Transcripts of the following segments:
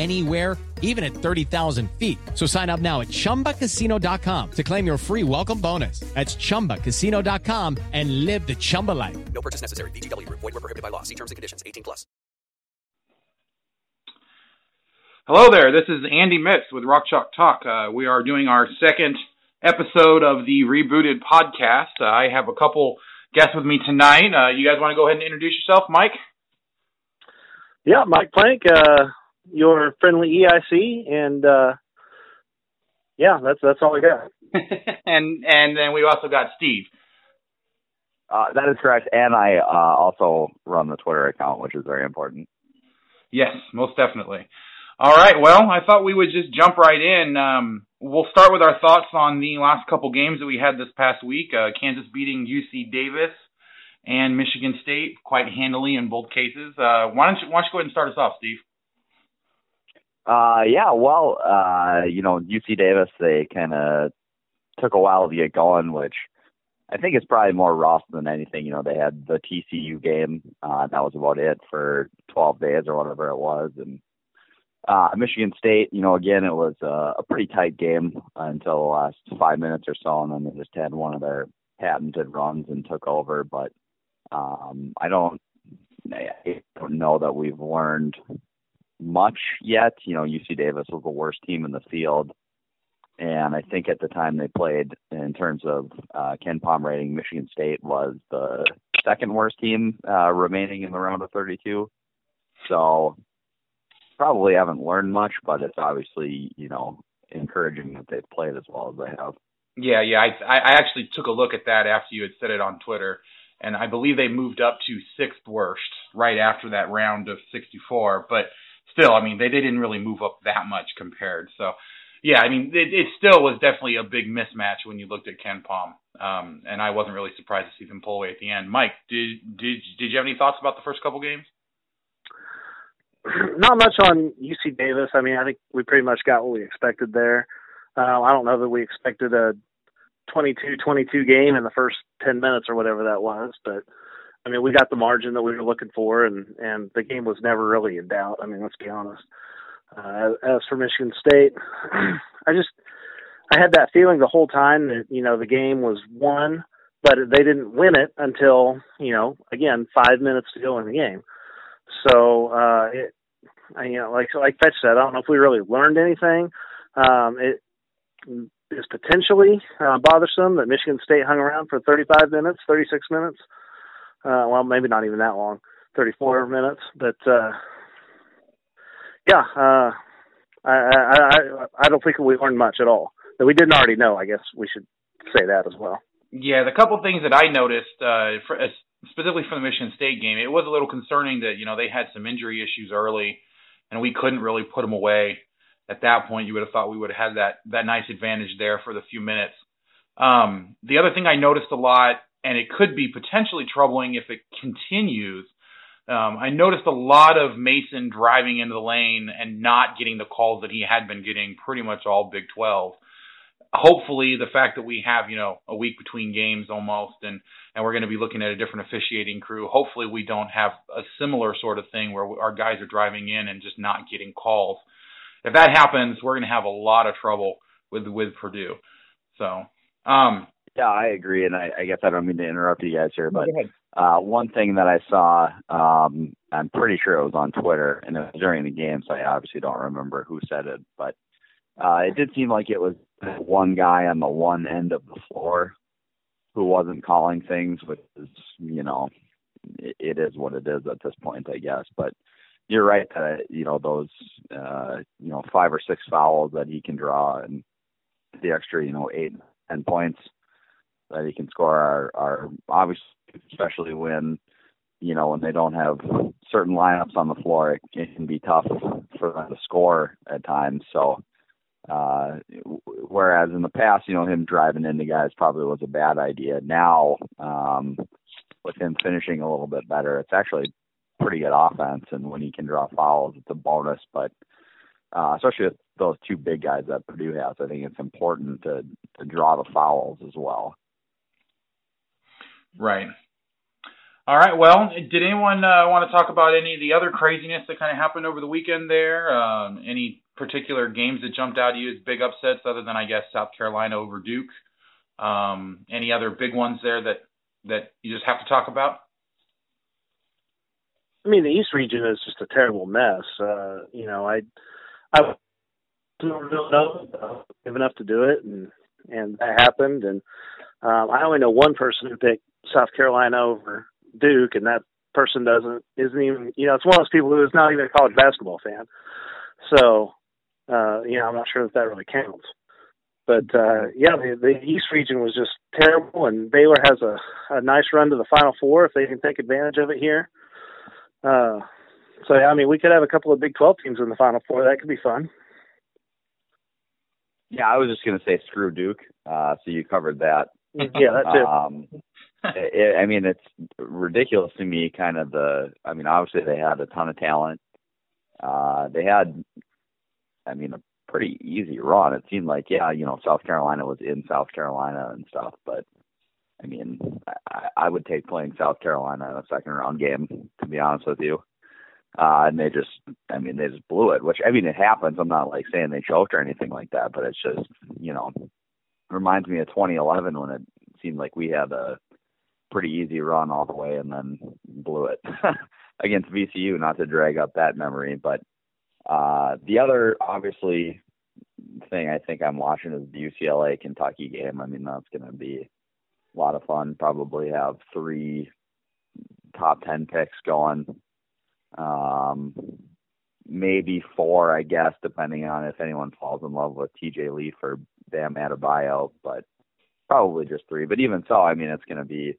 anywhere, even at 30,000 feet. So sign up now at chumbacasino.com to claim your free welcome bonus. That's chumbacasino.com and live the Chumba life. No purchase necessary. VGW, void, were prohibited by law. See terms and conditions 18 plus. Hello there. This is Andy Mitz with Rock Chalk Talk. Uh, we are doing our second episode of the rebooted podcast. Uh, I have a couple guests with me tonight. Uh, you guys want to go ahead and introduce yourself, Mike? Yeah, Mike Plank, uh, your friendly EIC, and uh, yeah, that's that's all we got. and and then we also got Steve. Uh, that is correct, and I uh, also run the Twitter account, which is very important. Yes, most definitely. All right, well, I thought we would just jump right in. Um, we'll start with our thoughts on the last couple games that we had this past week. Uh, Kansas beating UC Davis and Michigan State quite handily in both cases. Uh, why don't you why don't you go ahead and start us off, Steve? Uh, yeah, well, uh, you know, UC Davis they kind of took a while to get going, which I think is probably more rough than anything. You know, they had the TCU game, uh, that was about it for 12 days or whatever it was, and uh, Michigan State, you know, again, it was uh, a pretty tight game until the last five minutes or so, and then they just had one of their patented runs and took over. But um, I don't, I don't know that we've learned much yet. You know, UC Davis was the worst team in the field, and I think at the time they played, in terms of uh, KenPom rating, Michigan State was the second worst team uh, remaining in the round of 32. So probably haven't learned much, but it's obviously you know encouraging that they've played as well as they have. Yeah, yeah. I I actually took a look at that after you had said it on Twitter, and I believe they moved up to sixth worst right after that round of 64. But still, I mean, they, they didn't really move up that much compared. So, yeah, I mean, it, it still was definitely a big mismatch when you looked at KenPom. Um, and I wasn't really surprised to see them pull away at the end. Mike, did did did you have any thoughts about the first couple games? not much on UC Davis. I mean, I think we pretty much got what we expected there. Uh, I don't know that we expected a 22-22 game in the first 10 minutes or whatever that was, but I mean, we got the margin that we were looking for, and and the game was never really in doubt. I mean, let's be honest. Uh, as for Michigan State, I just I had that feeling the whole time that you know the game was won, but they didn't win it until you know again five minutes to go in the game. So uh, it, you know, like like Fetch said, I don't know if we really learned anything. Um, it is potentially uh, bothersome that Michigan State hung around for 35 minutes, 36 minutes. Uh, well, maybe not even that long, 34 minutes. But uh, yeah, uh, I, I I don't think we learned much at all that we didn't already know. I guess we should say that as well. Yeah, the couple things that I noticed, uh, for, specifically for the Michigan State game, it was a little concerning that you know they had some injury issues early, and we couldn't really put them away. At that point, you would have thought we would have had that that nice advantage there for the few minutes. Um, the other thing I noticed a lot, and it could be potentially troubling if it continues. Um, I noticed a lot of Mason driving into the lane and not getting the calls that he had been getting pretty much all Big 12. hopefully the fact that we have you know a week between games almost and and we're going to be looking at a different officiating crew hopefully we don't have a similar sort of thing where our guys are driving in and just not getting calls if that happens we're going to have a lot of trouble with with purdue so um yeah i agree and i, I guess i don't mean to interrupt you guys here but uh one thing that i saw um i'm pretty sure it was on twitter and it was during the game so i obviously don't remember who said it but uh, it did seem like it was one guy on the one end of the floor who wasn't calling things, which is, you know, it, it is what it is at this point, I guess. But you're right that you know those, uh, you know, five or six fouls that he can draw and the extra, you know, eight eight ten points that he can score are are obviously, especially when you know when they don't have certain lineups on the floor, it, it can be tough for them to score at times. So uh, whereas in the past, you know, him driving into guys probably was a bad idea. Now, um, with him finishing a little bit better, it's actually pretty good offense. And when he can draw fouls, it's a bonus. But uh, especially with those two big guys that Purdue has, I think it's important to to draw the fouls as well. Right. All right. Well, did anyone uh, want to talk about any of the other craziness that kind of happened over the weekend there? Um, any particular games that jumped out at you as big upsets, other than I guess South Carolina over Duke? Um, any other big ones there that that you just have to talk about? I mean, the East region is just a terrible mess. Uh, you know, I I don't know enough to do it, and and that happened. And um, I only know one person who picked South Carolina over Duke, and that person doesn't isn't even you know it's one of those people who is not even a college basketball fan. So uh, you know, I'm not sure that that really counts. But uh, yeah, the, the East region was just terrible, and Baylor has a, a nice run to the Final Four if they can take advantage of it here. Uh, so yeah, I mean, we could have a couple of Big 12 teams in the Final Four. That could be fun. Yeah, I was just going to say screw Duke. Uh, so you covered that. yeah, that's it. Um, it. I mean, it's ridiculous to me. Kind of the. I mean, obviously they had a ton of talent. Uh, they had I mean, a pretty easy run. It seemed like, yeah, you know, South Carolina was in South Carolina and stuff, but I mean, I, I would take playing South Carolina in a second round game, to be honest with you. Uh, and they just, I mean, they just blew it, which, I mean, it happens. I'm not like saying they choked or anything like that, but it's just, you know, reminds me of 2011 when it seemed like we had a pretty easy run all the way and then blew it against VCU, not to drag up that memory, but uh, the other, obviously, thing I think I'm watching is the UCLA Kentucky game. I mean, that's going to be a lot of fun. Probably have three top 10 picks going. Um, maybe four, I guess, depending on if anyone falls in love with TJ Leaf or Bam Adebayo, but probably just three. But even so, I mean, it's going to be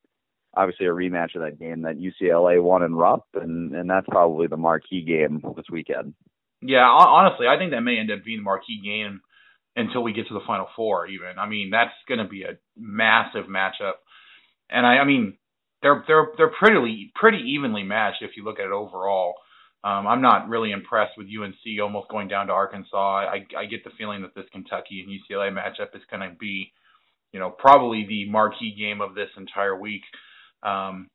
obviously a rematch of that game that UCLA won in Rupp, and, and that's probably the marquee game this weekend. Yeah, honestly, I think that may end up being the marquee game until we get to the Final Four. Even, I mean, that's going to be a massive matchup, and I, I mean, they're they're they're pretty pretty evenly matched if you look at it overall. Um, I'm not really impressed with UNC almost going down to Arkansas. I, I get the feeling that this Kentucky and UCLA matchup is going to be, you know, probably the marquee game of this entire week. Um,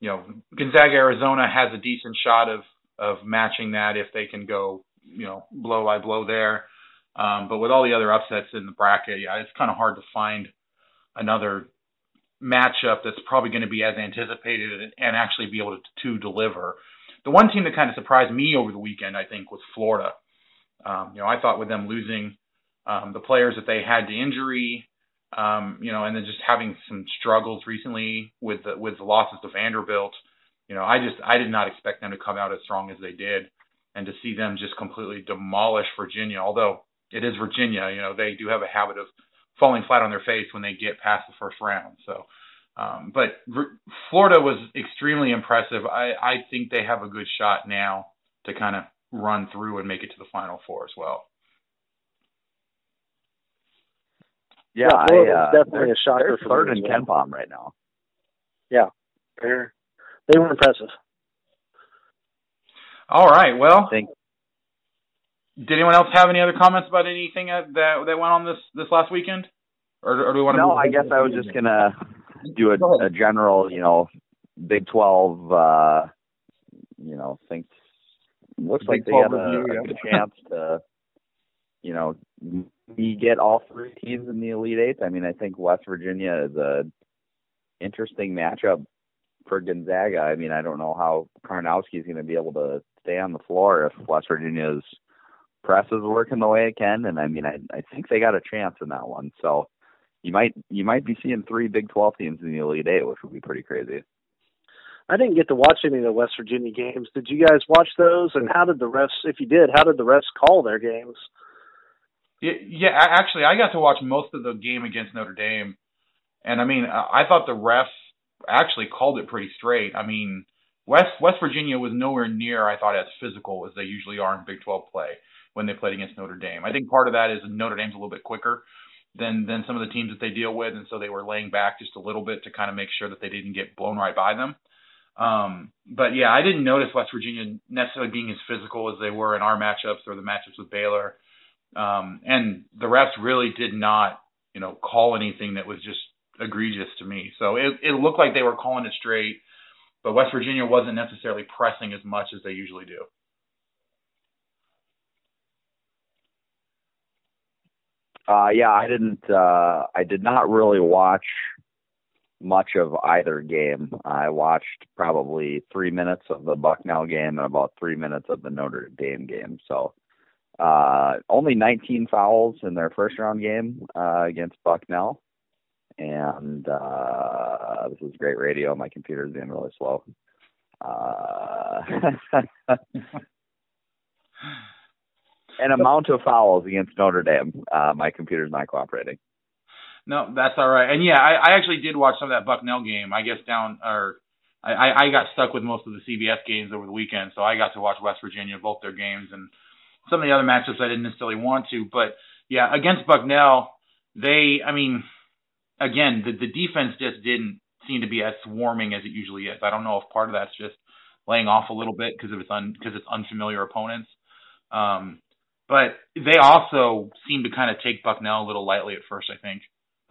you know, Gonzaga Arizona has a decent shot of of matching that if they can go, you know, blow by blow there. Um, but with all the other upsets in the bracket, yeah, it's kind of hard to find another matchup that's probably going to be as anticipated and, and actually be able to, to deliver. The one team that kind of surprised me over the weekend, I think, was Florida. Um, you know, I thought with them losing um, the players that they had to injury, um, you know, and then just having some struggles recently with the, with the losses to Vanderbilt, you know, I just I did not expect them to come out as strong as they did, and to see them just completely demolish Virginia. Although it is Virginia, you know, they do have a habit of falling flat on their face when they get past the first round. So, um, but R- Florida was extremely impressive. I I think they have a good shot now to kind of run through and make it to the Final Four as well. Yeah, yeah I, uh, definitely a shocker. They're third in KenPom right now. Yeah, they're they were impressive. All right. Well, think did anyone else have any other comments about anything that that went on this this last weekend, or, or do we want to? No, I guess I was just gonna do a, a general, you know, Big Twelve. uh You know, thinks looks Big like they have a, review, a good chance to, you know, we get all three teams in the Elite Eight. I mean, I think West Virginia is a interesting matchup for Gonzaga. I mean, I don't know how Karnowski is going to be able to stay on the floor if West Virginia's press is working the way it can. And I mean, I, I think they got a chance in that one. So you might you might be seeing three Big 12 teams in the Elite Eight, which would be pretty crazy. I didn't get to watch any of the West Virginia games. Did you guys watch those? And hmm. how did the refs, if you did, how did the refs call their games? Yeah, actually, I got to watch most of the game against Notre Dame, and I mean, I I thought the refs actually called it pretty straight. I mean, West West Virginia was nowhere near, I thought, as physical as they usually are in Big 12 play when they played against Notre Dame. I think part of that is Notre Dame's a little bit quicker than than some of the teams that they deal with, and so they were laying back just a little bit to kind of make sure that they didn't get blown right by them. Um, but yeah, I didn't notice West Virginia necessarily being as physical as they were in our matchups or the matchups with Baylor. Um, and the refs really did not, you know, call anything that was just egregious to me. So it, it looked like they were calling it straight, but West Virginia wasn't necessarily pressing as much as they usually do. Uh, yeah, I didn't. Uh, I did not really watch much of either game. I watched probably three minutes of the Bucknell game and about three minutes of the Notre Dame game. So uh, only 19 fouls in their first round game uh, against Bucknell. And uh, this is great radio. My computer's being really slow. Uh, an amount of fouls against Notre Dame. Uh, my computer's not cooperating. No, that's all right. And yeah, I, I actually did watch some of that Bucknell game. I guess down or I, I got stuck with most of the CBS games over the weekend, so I got to watch West Virginia both their games and some of the other matchups I didn't necessarily want to. But yeah, against Bucknell, they I mean, again, the the defense just didn't seem to be as swarming as it usually is. I don't know if part of that's just laying off a little bit because of its un because it's unfamiliar opponents. Um, but they also seemed to kind of take Bucknell a little lightly at first, I think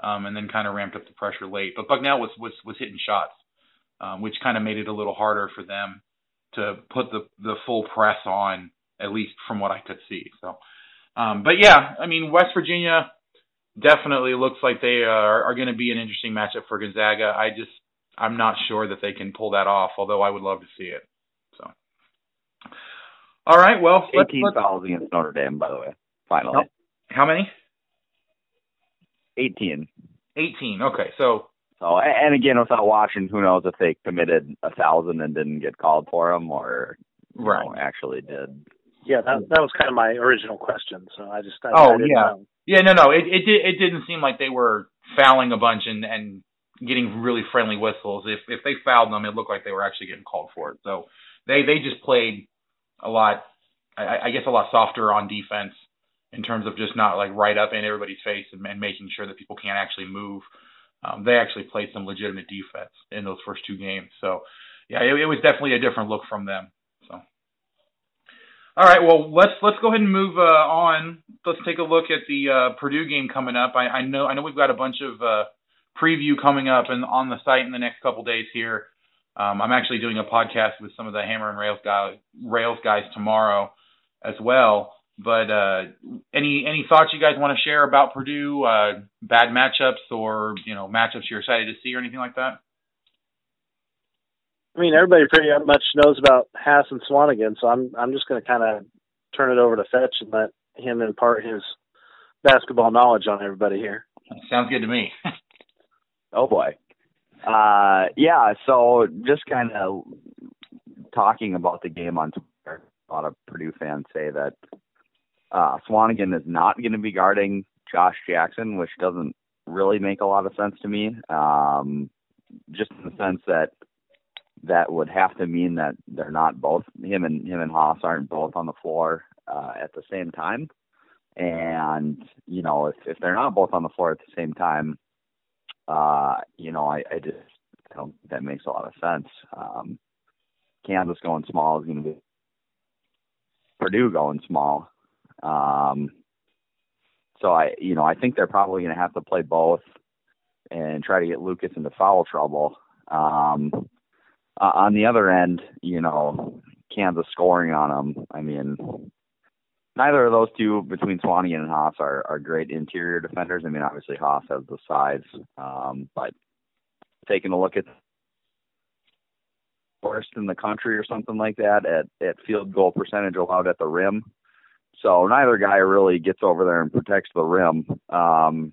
um, and then kind of ramped up the pressure late. But Bucknell was was was hitting shots, um, which kind of made it a little harder for them to put the the full press on, at least from what I could see. So, um, but yeah, I mean West Virginia definitely looks like they are, are going to be an interesting matchup for Gonzaga. I just I'm not sure that they can pull that off, although I would love to see it. So, all right, well, 18 let's, let's, fouls against Notre Dame, by the way. Finally, how many? 18. 18. Okay, so. So and again, without watching, who knows if they committed a thousand and didn't get called for them, or right know, actually did. Yeah, that that was kind of my original question. So I just I, oh I yeah know. yeah no no it it did it didn't seem like they were fouling a bunch and and getting really friendly whistles. If if they fouled them, it looked like they were actually getting called for it. So they they just played a lot, I, I guess, a lot softer on defense in terms of just not like right up in everybody's face and, and making sure that people can't actually move. Um, they actually played some legitimate defense in those first two games. So, yeah, it, it was definitely a different look from them. All right, well let's let's go ahead and move uh, on. Let's take a look at the uh, Purdue game coming up. I, I know I know we've got a bunch of uh, preview coming up and on the site in the next couple days here. Um, I'm actually doing a podcast with some of the Hammer and Rails guys, Rails guys tomorrow as well. But uh, any any thoughts you guys want to share about Purdue? Uh, bad matchups or you know matchups you're excited to see or anything like that? I mean, everybody pretty much knows about Haas and Swanigan, so I'm I'm just going to kind of turn it over to Fetch and let him impart his basketball knowledge on everybody here. Sounds good to me. oh boy. Uh, yeah. So just kind of talking about the game on Twitter, a lot of Purdue fans say that uh, Swanigan is not going to be guarding Josh Jackson, which doesn't really make a lot of sense to me. Um, just in the sense that that would have to mean that they're not both him and him and Haas aren't both on the floor uh, at the same time. And you know, if if they're not both on the floor at the same time, uh, you know, I, I just I don't think that makes a lot of sense. Um, Kansas going small is going to be Purdue going small. Um, so I, you know, I think they're probably going to have to play both and try to get Lucas into foul trouble. Um, uh, on the other end, you know, Kansas scoring on them. I mean, neither of those two between Swanigan and Haas are, are great interior defenders. I mean, obviously Haas has the size, um, but taking a look at worst in the country or something like that at, at field goal percentage allowed at the rim. So neither guy really gets over there and protects the rim. Um,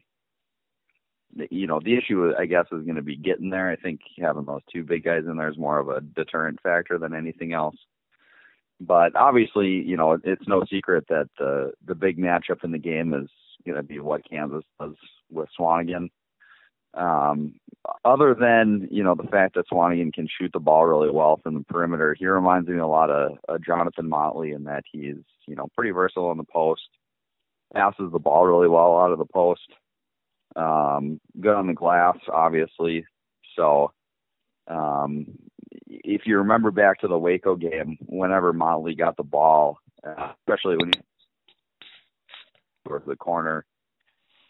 you know, the issue I guess is going to be getting there. I think having those two big guys in there is more of a deterrent factor than anything else. But obviously, you know, it's no secret that the the big matchup in the game is going to be what Kansas does with Swanigan. Um, other than you know the fact that Swanigan can shoot the ball really well from the perimeter, he reminds me a lot of uh, Jonathan Motley in that he's you know pretty versatile in the post, passes the ball really well out of the post, um, good on the glass, obviously. So um, if you remember back to the Waco game, whenever Motley got the ball, uh, especially when he towards the corner,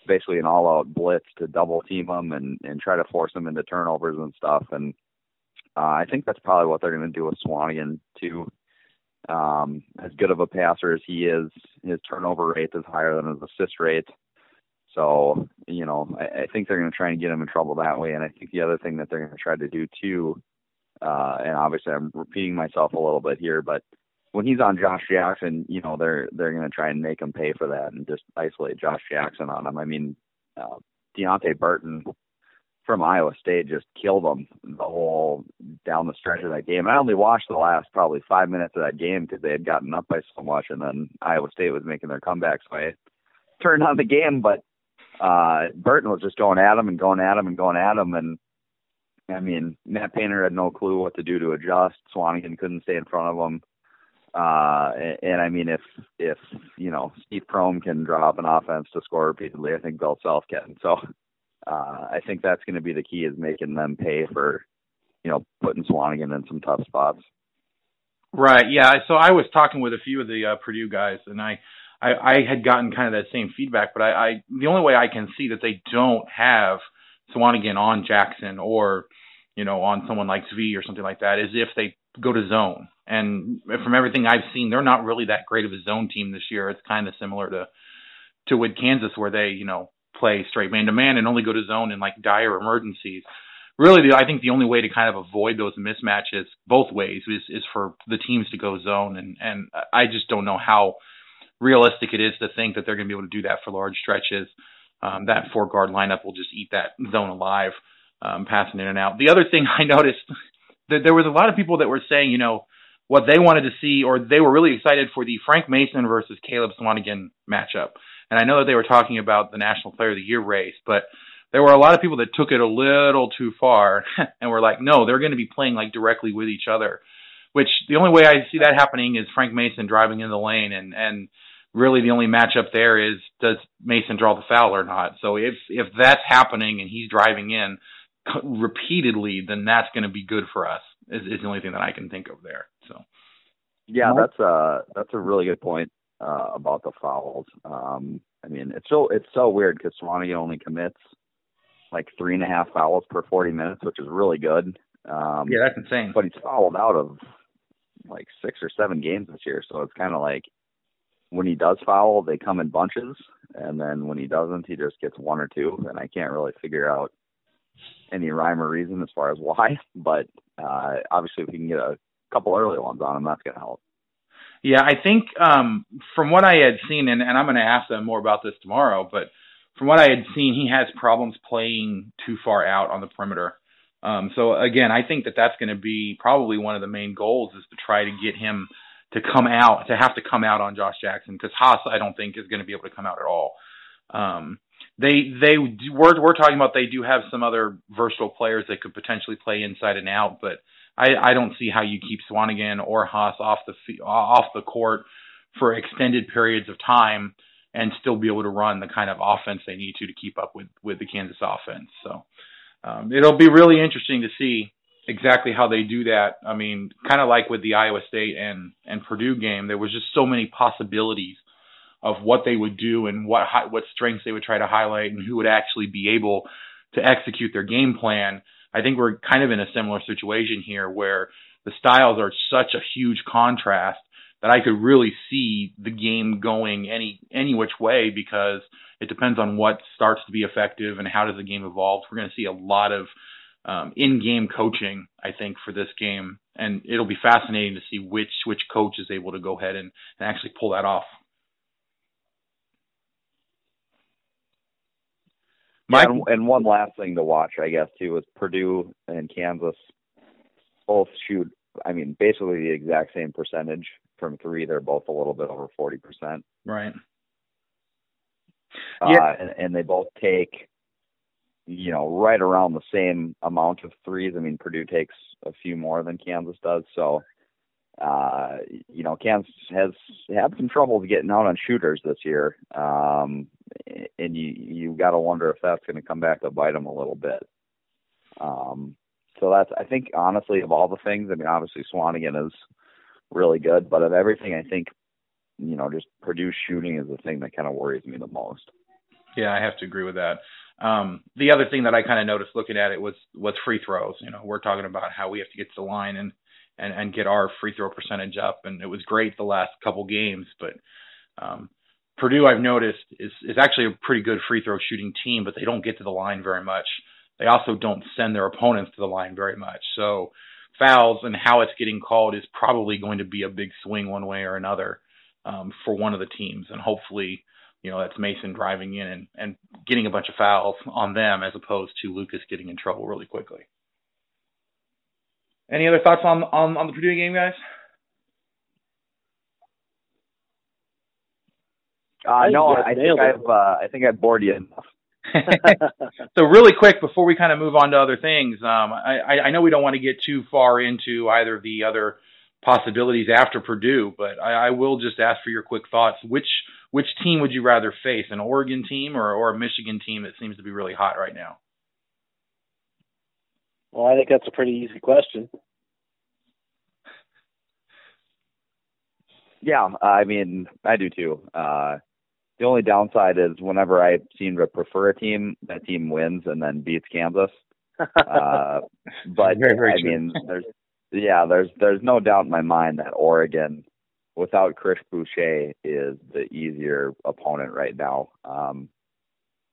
basically an all-out blitz to double team them and and try to force them into turnovers and stuff. And uh, I think that's probably what they're going to do with Swanigan too. Um, as good of a passer as he is, his turnover rate is higher than his assist rate. So, you know, I, I think they're going to try and get him in trouble that way. And I think the other thing that they're going to try to do too, uh, and obviously I'm repeating myself a little bit here, but when he's on Josh Jackson, you know, they're they're going to try and make him pay for that and just isolate Josh Jackson on him. I mean, uh, Deonte Burton from Iowa State just killed them the whole down the stretch of that game. I only watched the last probably five minutes of that game because they had gotten up by so much, and then Iowa State was making their comeback. So I turned on the game, but uh Burton was just going at him and going at him and going at him, and I mean Matt Painter had no clue what to do to adjust. Swanigan couldn't stay in front of him. Uh, and, and I mean, if if you know Steve Prohm can draw up an offense to score repeatedly, I think Bill Self can. So uh, I think that's going to be the key is making them pay for you know putting Swanigan in some tough spots. Right. Yeah. So I was talking with a few of the uh, Purdue guys, and I, I I had gotten kind of that same feedback, but I, I the only way I can see that they don't have Swanigan on Jackson or you know on someone like Svi or something like that is if they go to zone. And from everything I've seen, they're not really that great of a zone team this year. It's kind of similar to to with Kansas, where they you know play straight man to man and only go to zone in like dire emergencies. Really, the, I think the only way to kind of avoid those mismatches both ways is is for the teams to go zone, and and I just don't know how realistic it is to think that they're going to be able to do that for large stretches. Um, that four guard lineup will just eat that zone alive, um, passing in and out. The other thing I noticed that there was a lot of people that were saying, you know, what they wanted to see, or they were really excited for the Frank Mason versus Caleb Swanigan matchup. And I know that they were talking about the National Player of the Year race, but there were a lot of people that took it a little too far and were like, no, they're going to be playing like directly with each other. Which the only way I see that happening is Frank Mason driving in the lane, and and really the only matchup there is does Mason draw the foul or not. So if if that's happening and he's driving in repeatedly, then that's going to be good for us. Is, is the only thing that I can think of there. So, yeah, that's a that's a really good point uh, about the fouls. Um, I mean, it's so it's so weird because Swanigan only commits like three and a half fouls per 40 minutes, which is really good. Um, yeah, that's insane. But he's fouled out of like six or seven games this year, so it's kind of like when he does foul, they come in bunches, and then when he doesn't, he just gets one or two, and I can't really figure out any rhyme or reason as far as why. But uh, obviously, if we can get a couple early ones on him, that's going to help. Yeah, I think um, from what I had seen, and, and I'm going to ask them more about this tomorrow, but from what I had seen, he has problems playing too far out on the perimeter. Um, so again, I think that that's going to be probably one of the main goals is to try to get him to come out, to have to come out on Josh Jackson because Haas, I don't think is going to be able to come out at all. Um, they they we're we're talking about they do have some other versatile players that could potentially play inside and out, but I I don't see how you keep Swanigan or Haas off the off the court for extended periods of time and still be able to run the kind of offense they need to to keep up with with the Kansas offense. So um, it'll be really interesting to see exactly how they do that. I mean, kind of like with the Iowa State and and Purdue game, there was just so many possibilities of what they would do and what what strengths they would try to highlight and who would actually be able to execute their game plan. I think we're kind of in a similar situation here where the styles are such a huge contrast that I could really see the game going any any which way because it depends on what starts to be effective and how does the game evolve. We're going to see a lot of um, in-game coaching, I think, for this game, and it'll be fascinating to see which which coach is able to go ahead and, and actually pull that off. Mike, yeah, and, one last thing to watch, I guess, too, is Purdue and Kansas both shoot. I mean, basically the exact same percentage from three. They're both a little bit over forty percent. Right. Uh, yeah. And, and they both take, you know, right around the same amount of threes. I mean, Purdue takes a few more than Kansas does. So, uh, you know, Kansas has had some trouble getting out on shooters this year. Um, and you you got to wonder if that's going to come back to bite them a little bit. Um, so that's I think honestly of all the things, I mean, obviously Swanigan is really good, but of everything, I think you know just Purdue shooting is the thing that kind of worries me the most. Yeah, I have to agree with that. Um, the other thing that I kind of noticed looking at it was was free throws. You know, we're talking about how we have to get to the line and and and get our free throw percentage up, and it was great the last couple games, but um, Purdue I've noticed is is actually a pretty good free throw shooting team, but they don't get to the line very much. They also don't send their opponents to the line very much. So fouls and how it's getting called is probably going to be a big swing one way or another um, for one of the teams, and hopefully you know, that's Mason driving in and, and getting a bunch of fouls on them as opposed to Lucas getting in trouble really quickly. Any other thoughts on on, on the Purdue game, guys? Uh, no, I think I've uh, I think I've bored you enough. so really quick before we kind of move on to other things, um, I, I know we don't want to get too far into either of the other possibilities after Purdue, but I, I will just ask for your quick thoughts. Which which team would you rather face, an Oregon team or, or a Michigan team that seems to be really hot right now? Well, I think that's a pretty easy question. Yeah, I mean, I do too. Uh, the only downside is whenever I seem to prefer a team, that team wins and then beats Kansas. Uh, but very, very I true. mean, there's yeah, there's there's no doubt in my mind that Oregon without Chris Boucher is the easier opponent right now. Um,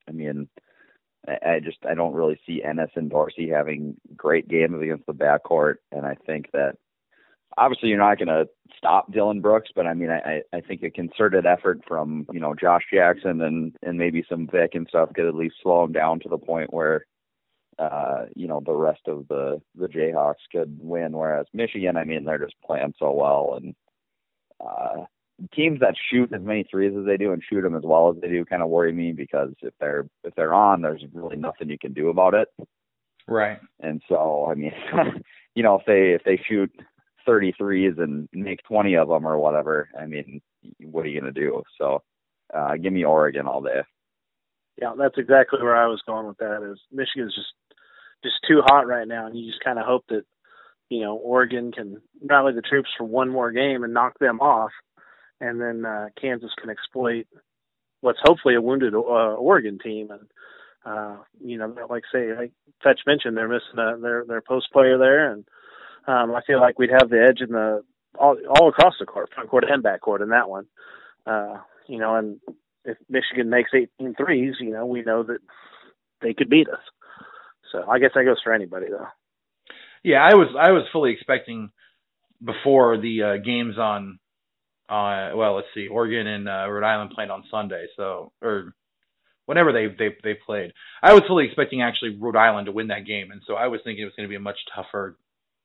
I mean, I, I just I don't really see Ennis and Dorsey having great games against the backcourt, and I think that obviously you're not going to stop Dillon Brooks, but I mean I I think a concerted effort from you know Josh Jackson and and maybe some Vick and stuff could at least slow him down to the point where. Uh, you know the rest of the the Jayhawks could win, whereas Michigan, I mean, they're just playing so well, and uh, teams that shoot as many threes as they do and shoot them as well as they do kind of worry me because if they're if they're on, there's really nothing you can do about it. Right. And so, I mean, you know, if they if they shoot 30 threes and make 20 of them or whatever, I mean, what are you going to do? So, uh, give me Oregon all day. Yeah, that's exactly where I was going with that. Is Michigan's just just too hot right now, and you just kind of hope that you know, Oregon can rally the troops for one more game and knock them off, and then uh, Kansas can exploit what's hopefully a wounded uh, Oregon team. And uh, you know, like say, like Fetch mentioned, they're missing a, their their post player there, and um, I feel like we'd have the edge in the all all across the court, front court and back court in that one. Uh, you know, and if Michigan makes 18 threes, you know, we know that they could beat us. So I guess that goes for anybody though. Yeah, I was I was fully expecting before the uh, games on uh well let's see Oregon and uh, Rhode Island played on Sunday so or whenever they they they played. I was fully expecting actually Rhode Island to win that game and so I was thinking it was going to be a much tougher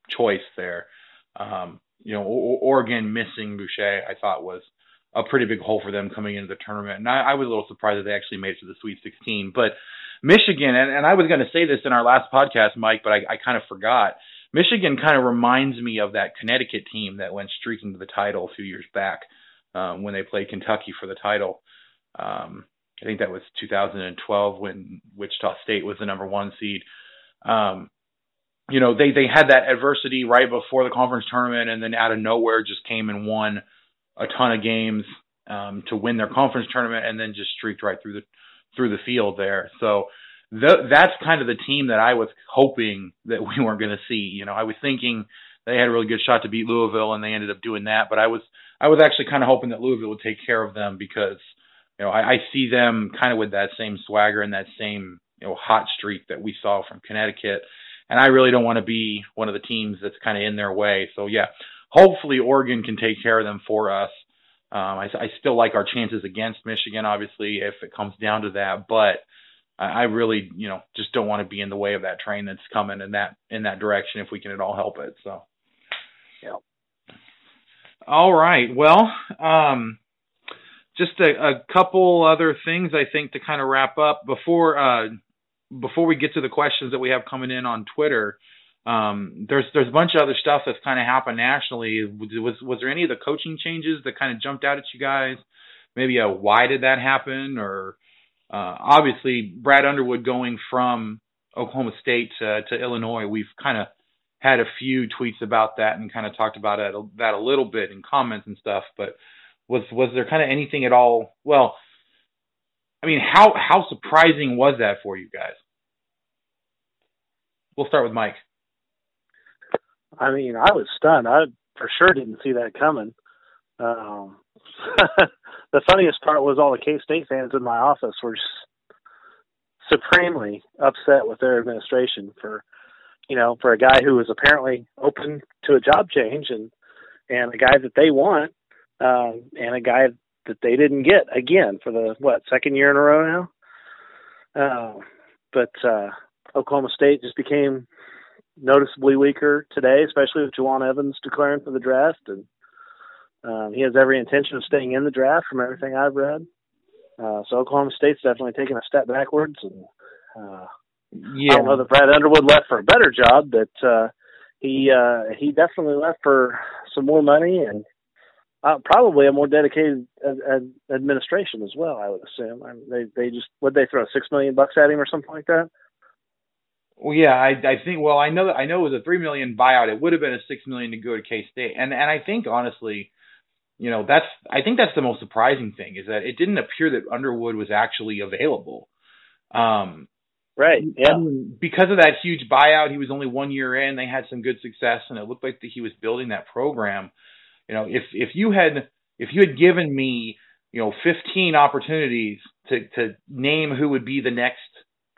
choice there. Um you know o- Oregon missing Boucher I thought was a pretty big hole for them coming into the tournament and I, I was a little surprised that they actually made it to the Sweet 16 but Michigan, and, and I was going to say this in our last podcast, Mike, but I, I kind of forgot. Michigan kind of reminds me of that Connecticut team that went streaking to the title a few years back um, when they played Kentucky for the title. Um, I think that was 2012 when Wichita State was the number one seed. Um, you know, they they had that adversity right before the conference tournament, and then out of nowhere just came and won a ton of games um, to win their conference tournament, and then just streaked right through the through the field there. So that's kind of the team that I was hoping that we weren't going to see. You know, I was thinking they had a really good shot to beat Louisville, and they ended up doing that. But I was I was actually kind of hoping that Louisville would take care of them because you know I, I see them kind of with that same swagger and that same you know hot streak that we saw from Connecticut. And I really don't want to be one of the teams that's kind of in their way. So yeah, hopefully Oregon can take care of them for us. Um, I, I still like our chances against Michigan, obviously, if it comes down to that. But I, I really, you know, just don't want to be in the way of that train that's coming in that in that direction if we can at all help it. So, yeah. All right. Well, um, just a, a couple other things I think to kind of wrap up before uh, before we get to the questions that we have coming in on Twitter. Um, there's there's a bunch of other stuff that's kind of happened nationally. Was was there any of the coaching changes that kind of jumped out at you guys? Maybe a why did that happen? Or uh, obviously Brad Underwood going from Oklahoma State to, to Illinois. We've kind of had a few tweets about that and kind of talked about it, that a little bit in comments and stuff. But was was there kind of anything at all? Well, I mean, how how surprising was that for you guys? We'll start with Mike. I mean, I was stunned. I for sure didn't see that coming. Um, the funniest part was all the K State fans in my office were supremely upset with their administration for, you know, for a guy who was apparently open to a job change and and a guy that they want, um, and a guy that they didn't get again for the what second year in a row now. Uh, but uh, Oklahoma State just became noticeably weaker today, especially with Jawun Evans declaring for the draft, and um, he has every intention of staying in the draft from everything I've read. Uh, so Oklahoma State's definitely taking a step backwards, and uh, yeah. I don't know that Brad Underwood left for a better job, but uh, he uh, he definitely left for some more money and uh, probably a more dedicated ad- ad- administration as well. I would assume. I mean, they they just would they throw six million bucks at him or something like that. Well, yeah, I I think well I know that I know it was a three million buyout. It would have been a six million to go to K State, and and I think honestly, you know that's I think that's the most surprising thing is that it didn't appear that Underwood was actually available. Um, right. Yeah. because of that huge buyout, he was only one year in. They had some good success, and it looked like that he was building that program. You know, if if you had if you had given me you know 15 opportunities to to name who would be the next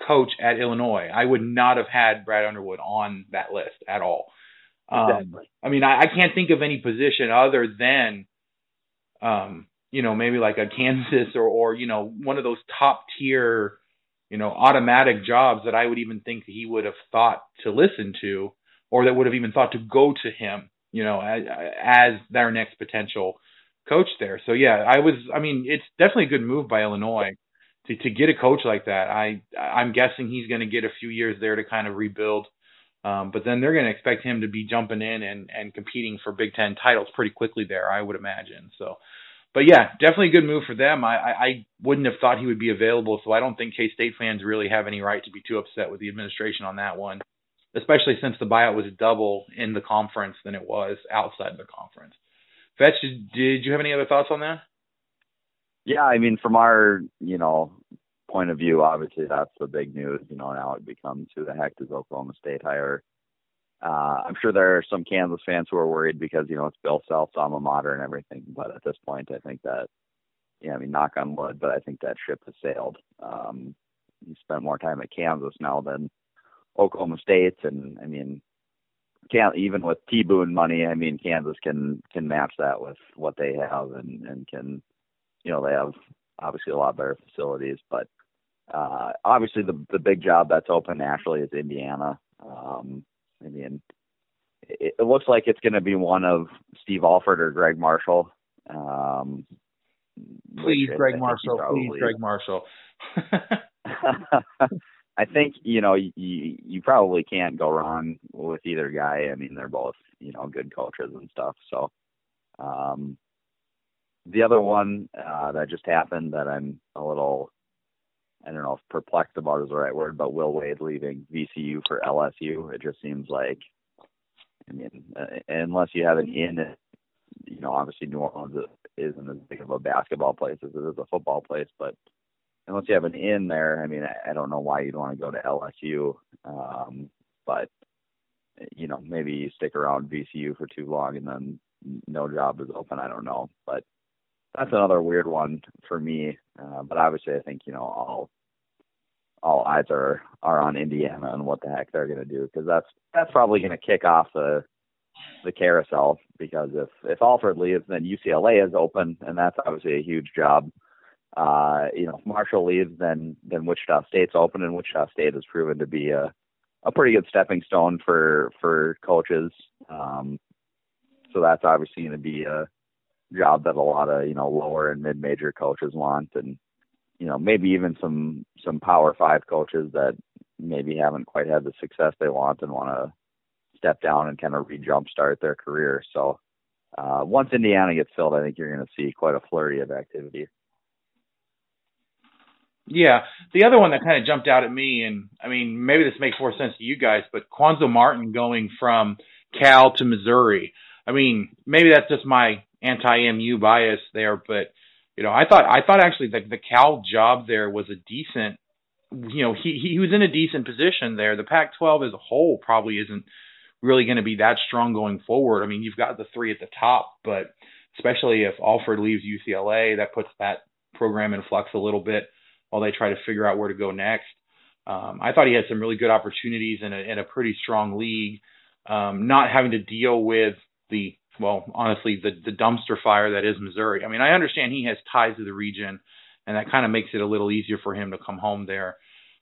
coach at Illinois, I would not have had Brad Underwood on that list at all. Um, exactly. I mean, I, I can't think of any position other than, um, you know, maybe like a Kansas or, or you know, one of those top tier, you know, automatic jobs that I would even think he would have thought to listen to, or that would have even thought to go to him, you know, as, as their next potential coach there. So yeah, I was. I mean, it's definitely a good move by Illinois to to get a coach like that, I I'm guessing he's going to get a few years there to kind of rebuild. Um, but then they're going to expect him to be jumping in and and competing for Big Ten titles pretty quickly there, I would imagine. So, but yeah, definitely a good move for them. I I, I wouldn't have thought he would be available, so I don't think K State fans really have any right to be too upset with the administration on that one, especially since the buyout was double in the conference than it was outside the conference. Fetch, did you have any other thoughts on that? Yeah, I mean, from our you know point of view, obviously that's the big news. You know, now it becomes who the heck does Oklahoma State hire? Uh, I'm sure there are some Kansas fans who are worried because you know it's Bill Self's alma mater and everything. But at this point, I think that yeah, I mean, knock on wood, but I think that ship has sailed. Um, he spent more time at Kansas now than Oklahoma State, and I mean, can't even with T Boone money. I mean, Kansas can can match that with what they have and and can you know, they have obviously a lot better facilities, but uh, obviously the the big job that's open nationally is Indiana. Um, I mean, it, it looks like it's going to be one of Steve Alford or Gregg Marshall. Um, please, Gregg Marshall. Probably, please, Gregg Marshall. I think you know you you probably can't go wrong with either guy. I mean, they're both you know good coaches and stuff. So, um, the other one uh, that just happened that I'm a little, I don't know if perplexed about is the right word, but Will Wade leaving VCU for LSU. It just seems like, I mean, uh, unless you have an in, you know, obviously New Orleans isn't as big of a basketball place as it is a football place. But unless you have an in there, I mean, I, I don't know why you'd want to go to LSU. Um, but you know, maybe you stick around VCU for too long and then no job is open. I don't know, but that's another weird one for me. Uh, but obviously, I think you know all all eyes are are on Indiana and what the heck they're going to do because that's that's probably going to kick off the the carousel because if if Alford leaves, then UCLA is open, and that's obviously a huge job. Uh, you know, if Marshall leaves, then then Wichita State's open, and Wichita State has proven to be a a pretty good stepping stone for for coaches. Um, so that's obviously going to be a job that a lot of you know lower and mid major coaches want, and you know maybe even some some Power Five coaches that maybe haven't quite had the success they want and want to step down and kind of re jumpstart their career. So uh, once Indiana gets filled, I think you're going to see quite a flurry of activity. Yeah, the other one that kind of jumped out at me, and I mean, maybe this makes more sense to you guys, but Cuonzo Martin going from Cal to Missouri. I mean, maybe that's just my anti-MU bias there, but you know, I thought I thought actually that the Cal job there was a decent. You know, he he was in a decent position there. The Pac-12 as a whole probably isn't really going to be that strong going forward. I mean, you've got the three at the top, but especially if Alford leaves UCLA, that puts that program in flux a little bit while they try to figure out where to go next. Um, I thought he had some really good opportunities in a, in a pretty strong league, um, not having to deal with the well, honestly, the the dumpster fire that is Missouri. I mean, I understand he has ties to the region, and that kind of makes it a little easier for him to come home there.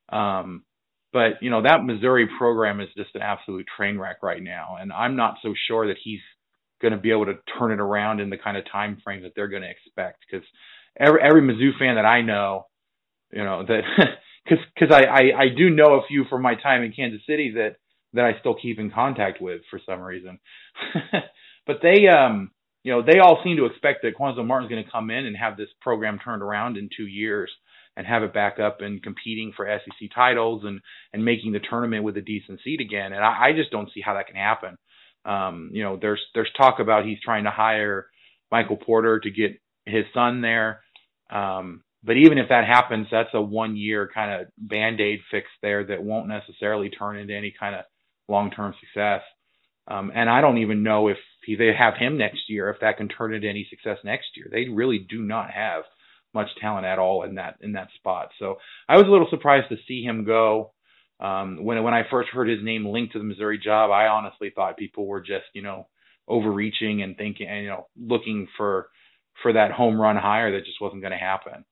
Um, but you know that Missouri program is just an absolute train wreck right now, and I'm not so sure that he's going to be able to turn it around in the kind of time frame that they're going to expect. Because every every Mizzou fan that I know, you know that because because I, I I do know a few from my time in Kansas City that that I still keep in contact with for some reason. but they um you know they all seem to expect that Cuonzo Martin's going to come in and have this program turned around in two years and have it back up and competing for SEC titles and and making the tournament with a decent seed again. And I, I just don't see how that can happen. Um, you know, there's there's talk about he's trying to hire Michael Porter to get his son there. Um, but even if that happens, that's a one year kind of band aid fix there that won't necessarily turn into any kind of long term success. Um, and I don't even know if they have him next year, if that can turn into any success next year. They really do not have much talent at all in that in that spot. So I was a little surprised to see him go. Um, when when I first heard his name linked to the Missouri job, I honestly thought people were just you know overreaching and thinking and you know looking for for that home run hire that just wasn't going to happen.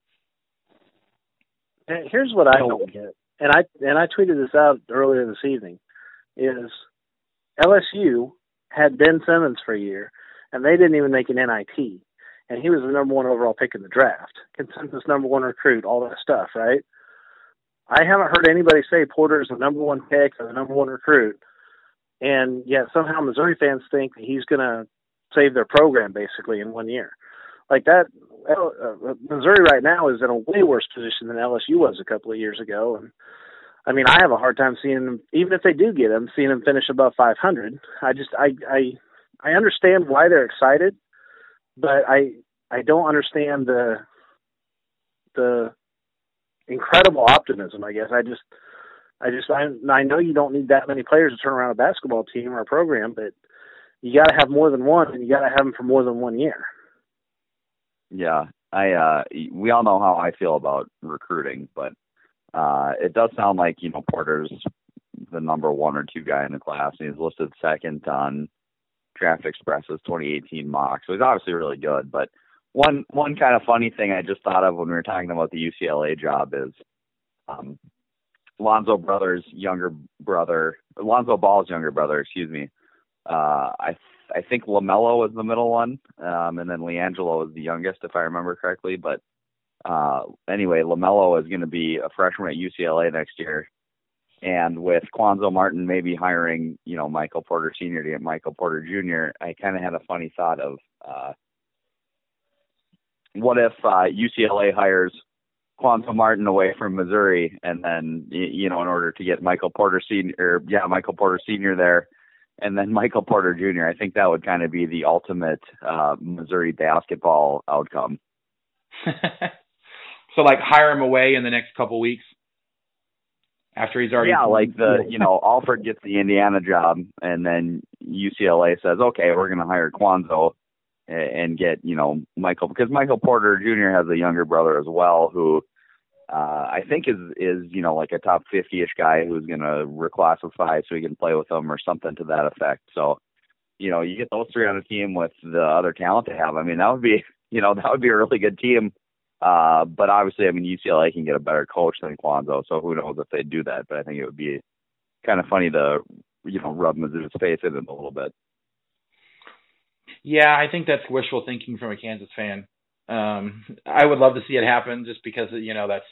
And here's what I don't get, and I and I tweeted this out earlier this evening, is LSU had Ben Simmons for a year, and they didn't even make an NIT and he was the number one overall pick in the draft, consensus number one recruit, all that stuff, right? I haven't heard anybody say Porter is the number one pick or the number one recruit, and yet somehow Missouri fans think that he's going to save their program basically in one year. Like that, uh, Missouri right now is in a way worse position than LSU was a couple of years ago, and I mean, I have a hard time seeing them, even if they do get them, seeing them finish above 500. I just, I, I, I understand why they're excited but I I don't understand the the incredible optimism. I guess I just I just I I know you don't need that many players to turn around a basketball team or a program, but you got to have more than one, and you got to have them for more than one year. Yeah, I uh we all know how I feel about recruiting, but uh it does sound like you know Porter's the number one or two guy in the class, and he's listed second on Draft Express's 2018 mock. So he's obviously really good. But one one kind of funny thing I just thought of when we were talking about the UCLA job is um, Lonzo Brothers' younger brother, Lonzo Ball's younger brother, excuse me. Uh, I I think Lamelo was the middle one, um, and then LiAngelo was the youngest, if I remember correctly. But uh, anyway, Lamelo is going to be a freshman at UCLA next year. And with Cuonzo Martin maybe hiring, you know, Michael Porter Sr. to get Michael Porter Jr., I kind of had a funny thought of uh, what if uh, UCLA hires Cuonzo Martin away from Missouri, and then you know, in order to get Michael Porter Sr. Yeah, Michael Porter Sr. there, and then Michael Porter Jr. I think that would kind of be the ultimate uh, Missouri basketball outcome. so like hire him away in the next couple weeks after he's already yeah like the you know Alford gets the Indiana job and then UCLA says okay we're going to hire Cuonzo and get you know Michael because Michael Porter Jr. has a younger brother as well who uh I think is is you know like a top 50ish guy who's going to reclassify so he can play with them or something to that effect so you know you get those three on a team with the other talent they have I mean that would be you know that would be a really good team uh, but obviously, I mean, UCLA can get a better coach than Cuonzo, so who knows if they do that. But I think it would be kind of funny to, you know, rub Mizzou's face in it a little bit. Yeah, I think that's wishful thinking from a Kansas fan. Um, I would love to see it happen just because, you know, that's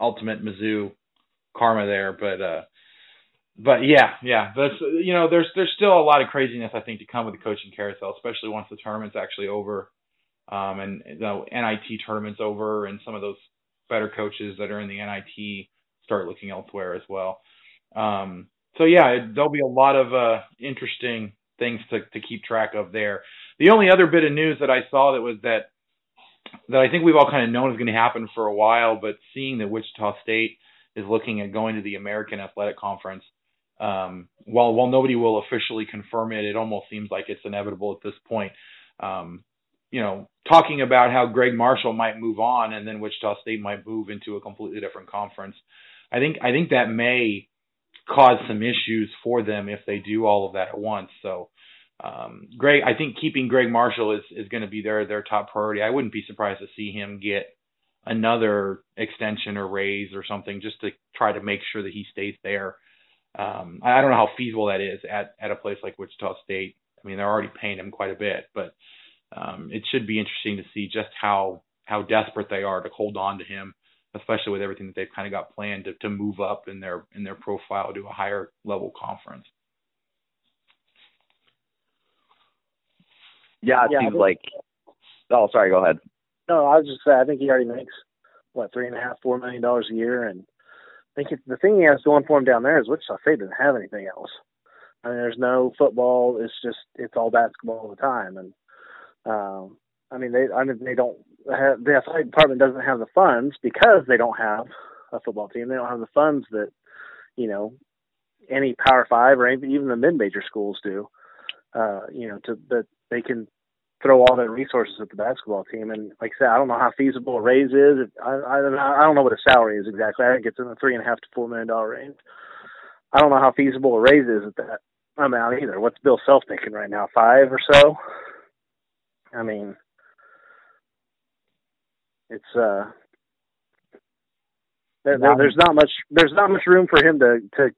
ultimate Mizzou karma there. But, uh, but yeah, yeah, that's, you know, there's, there's still a lot of craziness, I think, to come with the coaching carousel, especially once the tournament's actually over um, and the NIT tournaments over, and some of those better coaches that are in the NIT start looking elsewhere as well. Um, so yeah, there'll be a lot of uh, interesting things to, to keep track of there. The only other bit of news that I saw that was that that I think we've all kind of known is going to happen for a while, but seeing that Wichita State is looking at going to the American Athletic Conference, um, while while nobody will officially confirm it, it almost seems like it's inevitable at this point. Um, you know, talking about how Gregg Marshall might move on and then Wichita State might move into a completely different conference. I think I think that may cause some issues for them if they do all of that at once. So um, Gregg, I think keeping Gregg Marshall is is going to be their their top priority. I wouldn't be surprised to see him get another extension or raise or something just to try to make sure that he stays there. Um, I don't know how feasible that is at at a place like Wichita State. I mean, they're already paying him quite a bit, but um, it should be interesting to see just how how desperate they are to hold on to him, especially with everything that they've kind of got planned to, to move up in their in their profile to a higher level conference. Yeah, it yeah, seems like. Oh, sorry. Go ahead. No, I was just saying. I think he already makes what three and a half, four million dollars a year, and I think the thing he has going for him down there is Wichita State doesn't have anything else. I mean, there's no football. It's just it's all basketball all the time, and um, I mean, they I mean they don't have, the athletic department doesn't have the funds because they don't have a football team. They don't have the funds that you know any Power Five or any, even the mid-major schools do. Uh, you know, to that they can throw all their resources at the basketball team. And like I said, I don't know how feasible a raise is. I I, I don't know what a salary is exactly. I think it's in the three and a half to four million dollar range. I don't know how feasible a raise is at that amount either. What's Bill Self thinking right now? Five or so. I mean, it's uh, there, there, there's not much there's not much room for him to to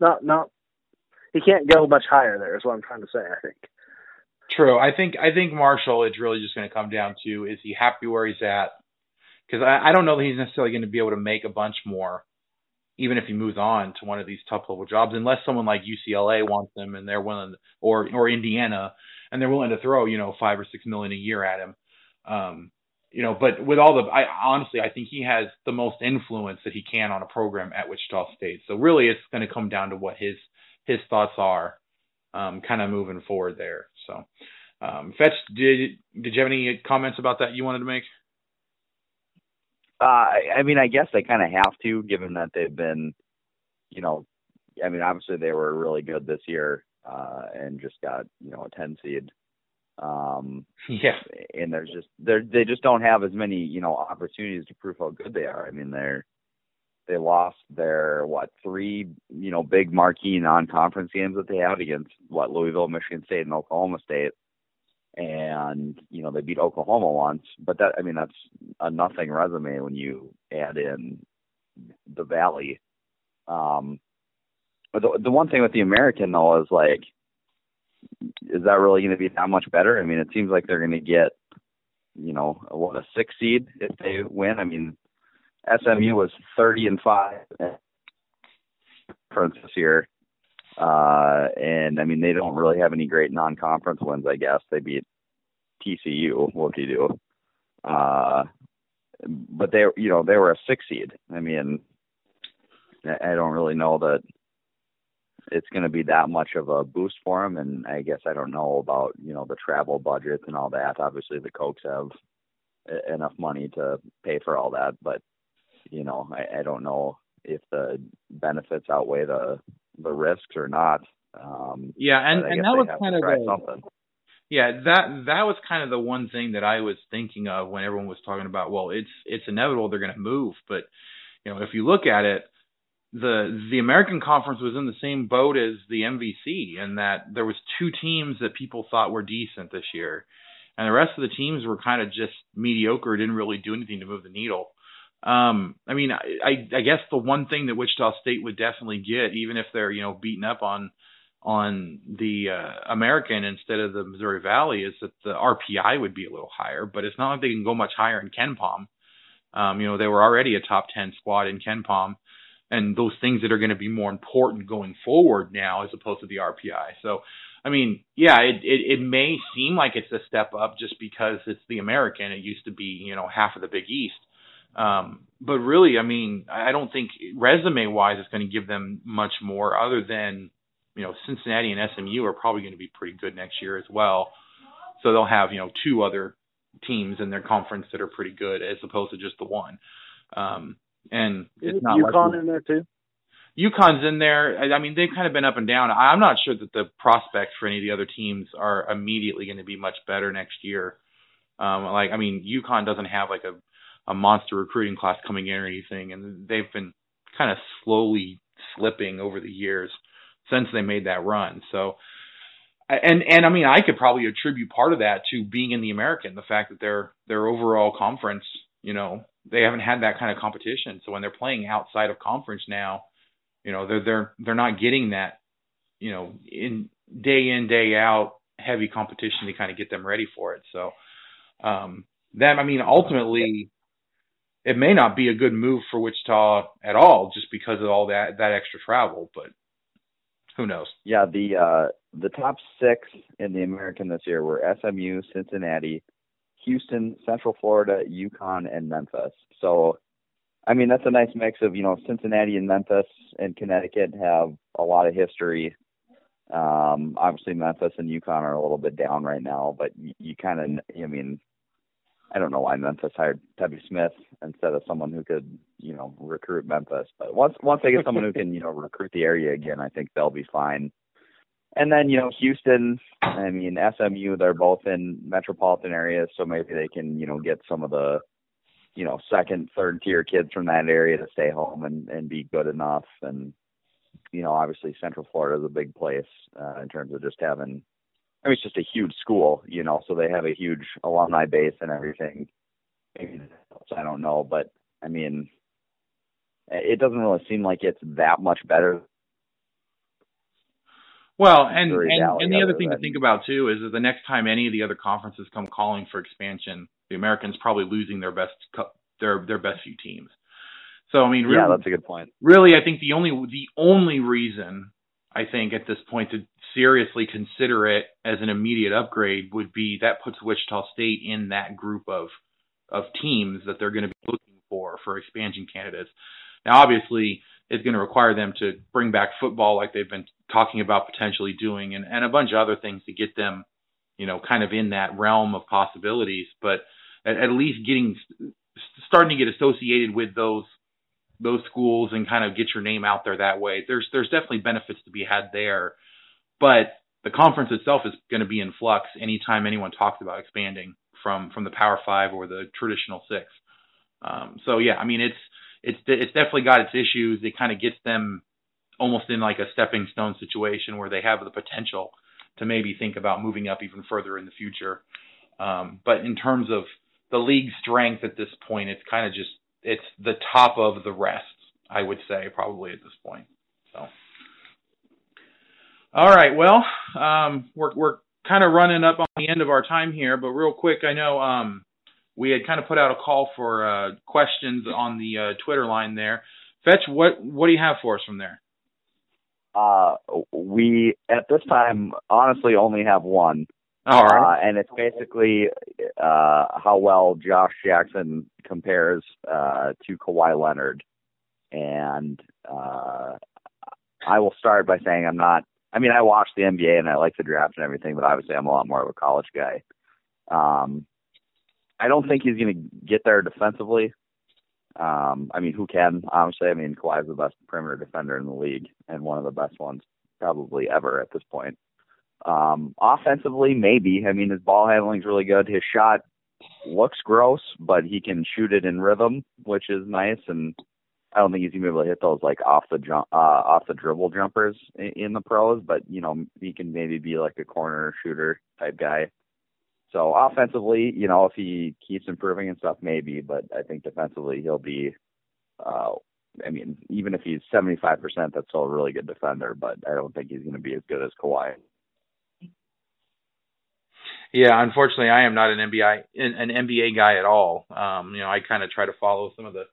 not not he can't go much higher there is what I'm trying to say I think. True. I think I think Marshall it's really just going to come down to is he happy where he's at? Because I, I don't know that he's necessarily going to be able to make a bunch more, even if he moves on to one of these top level jobs, unless someone like UCLA wants him and they're willing, or or Indiana and they're willing to throw you know five or six million a year at him. Um, you know, but with all the, I honestly, I think he has the most influence that he can on a program at Wichita State. So really, it's going to come down to what his his thoughts are, um, kind of moving forward there. So, um, Fetch, did did you have any comments about that you wanted to make? Uh, I mean, I guess they kind of have to, given that they've been, you know, I mean, obviously they were really good this year uh, and just got you know a ten seed. Um, yeah, and there's just they they just don't have as many you know opportunities to prove how good they are. I mean they're they lost their what three you know big marquee non-conference games that they had against what Louisville, Michigan State, and Oklahoma State, and you know they beat Oklahoma once, but that I mean that's a nothing resume when you add in the Valley. Um, but the the one thing with the American though is like, is that really going to be that much better? I mean, it seems like they're going to get, you know, what a six seed if they win. I mean, SMU was thirty and five conference this year, uh, and I mean they don't really have any great non-conference wins. I guess they beat TCU. What do you do? Uh, but they, you know, they were a six seed. I mean, I don't really know that it's going to be that much of a boost for them. And I guess I don't know about you know the travel budgets and all that. Obviously, the Kochs have enough money to pay for all that, but you know I, I don't know if the benefits outweigh the the risks or not. Um, yeah, and and that was kind of the, something. Yeah, that that was kind of the one thing that I was thinking of when everyone was talking about. Well, it's it's inevitable they're going to move, but you know if you look at it, the the American Conference was in the same boat as the MVC, in that there was two teams that people thought were decent this year, and the rest of the teams were kind of just mediocre, didn't really do anything to move the needle. Um, I mean, I, I guess the one thing that Wichita State would definitely get, even if they're you know beaten up on on the uh, American instead of the Missouri Valley, is that the RPI would be a little higher. But it's not like they can go much higher in KenPom. Um, you know, they were already a top ten squad in KenPom, and those things that are going to be more important going forward now as opposed to the RPI. So. I mean, yeah, it, it it may seem like it's a step up just because it's the American. It used to be, you know, half of the Big East. Um, but really, I mean, I don't think resume wise it's going to give them much more other than, you know, Cincinnati and SMU are probably going to be pretty good next year as well. So they'll have, you know, two other teams in their conference that are pretty good as opposed to just the one. Um, and it's not UConn like, in there too. UConn's in there. I mean, they've kind of been up and down. I'm not sure that the prospects for any of the other teams are immediately going to be much better next year. Um, like, I mean, UConn doesn't have like a a monster recruiting class coming in or anything, and they've been kind of slowly slipping over the years since they made that run. So, and and I mean, I could probably attribute part of that to being in the American, the fact that their their overall conference, you know, they haven't had that kind of competition. So when they're playing outside of conference now, you know, they're they're they're not getting that, you know, in day in day out heavy competition to kind of get them ready for it. So, um, that I mean, ultimately, it may not be a good move for Wichita at all, just because of all that that extra travel. But who knows? Yeah, the uh, the top six in the American this year were SMU, Cincinnati, Houston, Central Florida, UConn, and Memphis. So, I mean, that's a nice mix of you know Cincinnati and Memphis and Connecticut have a lot of history. Um, obviously, Memphis and UConn are a little bit down right now, but you, you kind of, I mean, I don't know why Memphis hired Tubby Smith instead of someone who could, you know, recruit Memphis. But once once they get someone who can, you know, recruit the area again, I think they'll be fine. And then, you know, Houston, I mean, SMU, they're both in metropolitan areas, so maybe they can, you know, get some of the, you know, second, third tier kids from that area to stay home and and be good enough. And you know, obviously Central Florida is a big place uh, in terms of just having I mean, it's just a huge school, you know, so they have a huge alumni base and everything. I don't know, but I mean, it doesn't really seem like it's that much better. Well, and and, and the other thing than... to think about too is that the next time any of the other conferences come calling for expansion, the Americans probably losing their best their their best few teams. So I mean, really, yeah, that's a good point. Really, I think the only the only reason I think at this point to seriously consider it as an immediate upgrade would be that puts Wichita State in that group of of teams that they're going to be looking for for expansion candidates. Now, obviously, it's going to require them to bring back football like they've been talking about potentially doing, and, and a bunch of other things to get them, you know, kind of in that realm of possibilities. But at, at least getting starting to get associated with those those schools and kind of get your name out there that way. There's there's definitely benefits to be had there, but the conference itself is going to be in flux anytime anyone talks about expanding from from the Power Five or the traditional six. Um, so yeah, I mean it's it's it's definitely got its issues. It kind of gets them almost in like a stepping stone situation where they have the potential to maybe think about moving up even further in the future. Um, but in terms of the league strength at this point, it's kind of just it's the top of the rest, I would say, probably at this point. So, all right, well, um, we're we're kind of running up on the end of our time here, but real quick, I know um, we had kind of put out a call for uh, questions on the uh, Twitter line there. Fetch, what what do you have for us from there? Uh, we at this time honestly only have one. All right. Uh, and it's basically uh, how well Josh Jackson compares uh, to Kawhi Leonard. And uh, I will start by saying I'm not. I mean, I watch the NBA and I like the draft and everything, but obviously I'm a lot more of a college guy. Um, I don't think he's going to get there defensively. Um, I mean, who can? Obviously, I mean, Kawhi is the best perimeter defender in the league and one of the best ones probably ever at this point. Um, offensively, maybe. I mean, his ball handling's really good. His shot looks gross, but he can shoot it in rhythm, which is nice. And I don't think he's gonna be able to hit those like off the jump, uh, off the dribble jumpers in, in the pros. But you know, he can maybe be like a corner shooter type guy. So offensively, you know, if he keeps improving and stuff, maybe. But I think defensively, he'll be. Uh, I mean, even if he's 75%, that's still a really good defender. But I don't think he's going to be as good as Kawhi. Yeah, unfortunately, I am not an NBA an NBA guy at all. Um, you know, I kind of try to follow some of the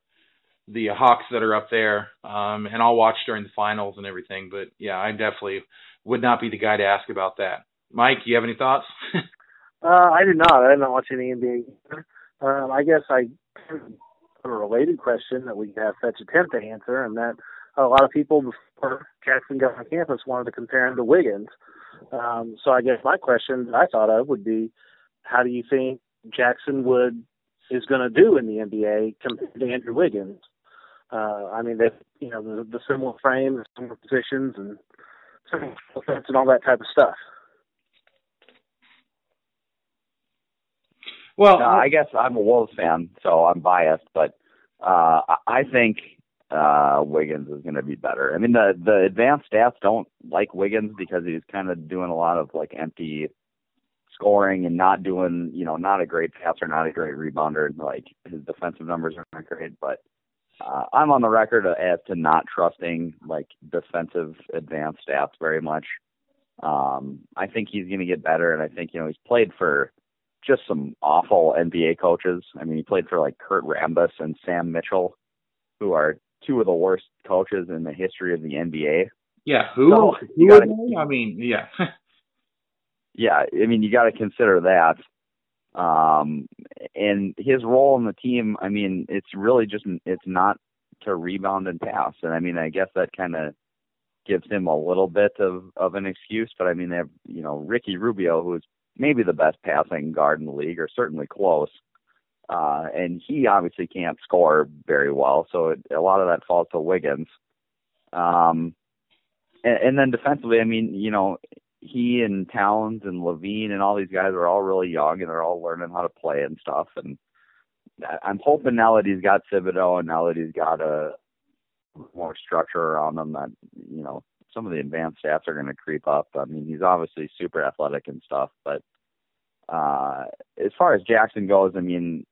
the Hawks that are up there, um, and I'll watch during the finals and everything. But yeah, I definitely would not be the guy to ask about that. Mike, you have any thoughts? uh, I did not. I did not watch any NBA. Um, I guess I a related question that we have Fetch attempt to answer, and that a lot of people before Jackson got on campus wanted to compare him to Wiggins. Um, so I guess my question that I thought of would be, how do you think Jackson would is going to do in the NBA compared to Andrew Wiggins? Uh, I mean, they you know the, the similar frame, the similar positions, and similar and all that type of stuff. Well, uh, I guess I'm a Wolves fan, so I'm biased, but uh, I think uh, Wiggins is going to be better. I mean, the the advanced stats don't like Wiggins because he's kind of doing a lot of like empty scoring and not doing, you know, not a great passer, not a great rebounder. And like his defensive numbers are not great, but uh, I'm on the record as to not trusting like defensive advanced stats very much. Um, I think he's going to get better, and I think you know he's played for just some awful NBA coaches. I mean, he played for like Kurt Rambis and Sam Mitchell, who are two of the worst coaches in the history of the NBA. Yeah, who? So who gotta, I mean, yeah. yeah, I mean, you got to consider that. Um, and his role in the team, I mean, it's really just it's not to rebound and pass. And I mean, I guess that kind of gives him a little bit of of an excuse. But I mean, they have you know Ricky Rubio, who's maybe the best passing guard in the league, or certainly close. Uh, and he obviously can't score very well, so it, a lot of that falls to Wiggins. Um, and, and then defensively, I mean, you know, he and Towns and LaVine and all these guys are all really young and they're all learning how to play and stuff. And I'm hoping now that he's got Thibodeau and now that he's got a more structure around him that you know some of the advanced stats are going to creep up. I mean, he's obviously super athletic and stuff, but uh, as far as Jackson goes, I mean,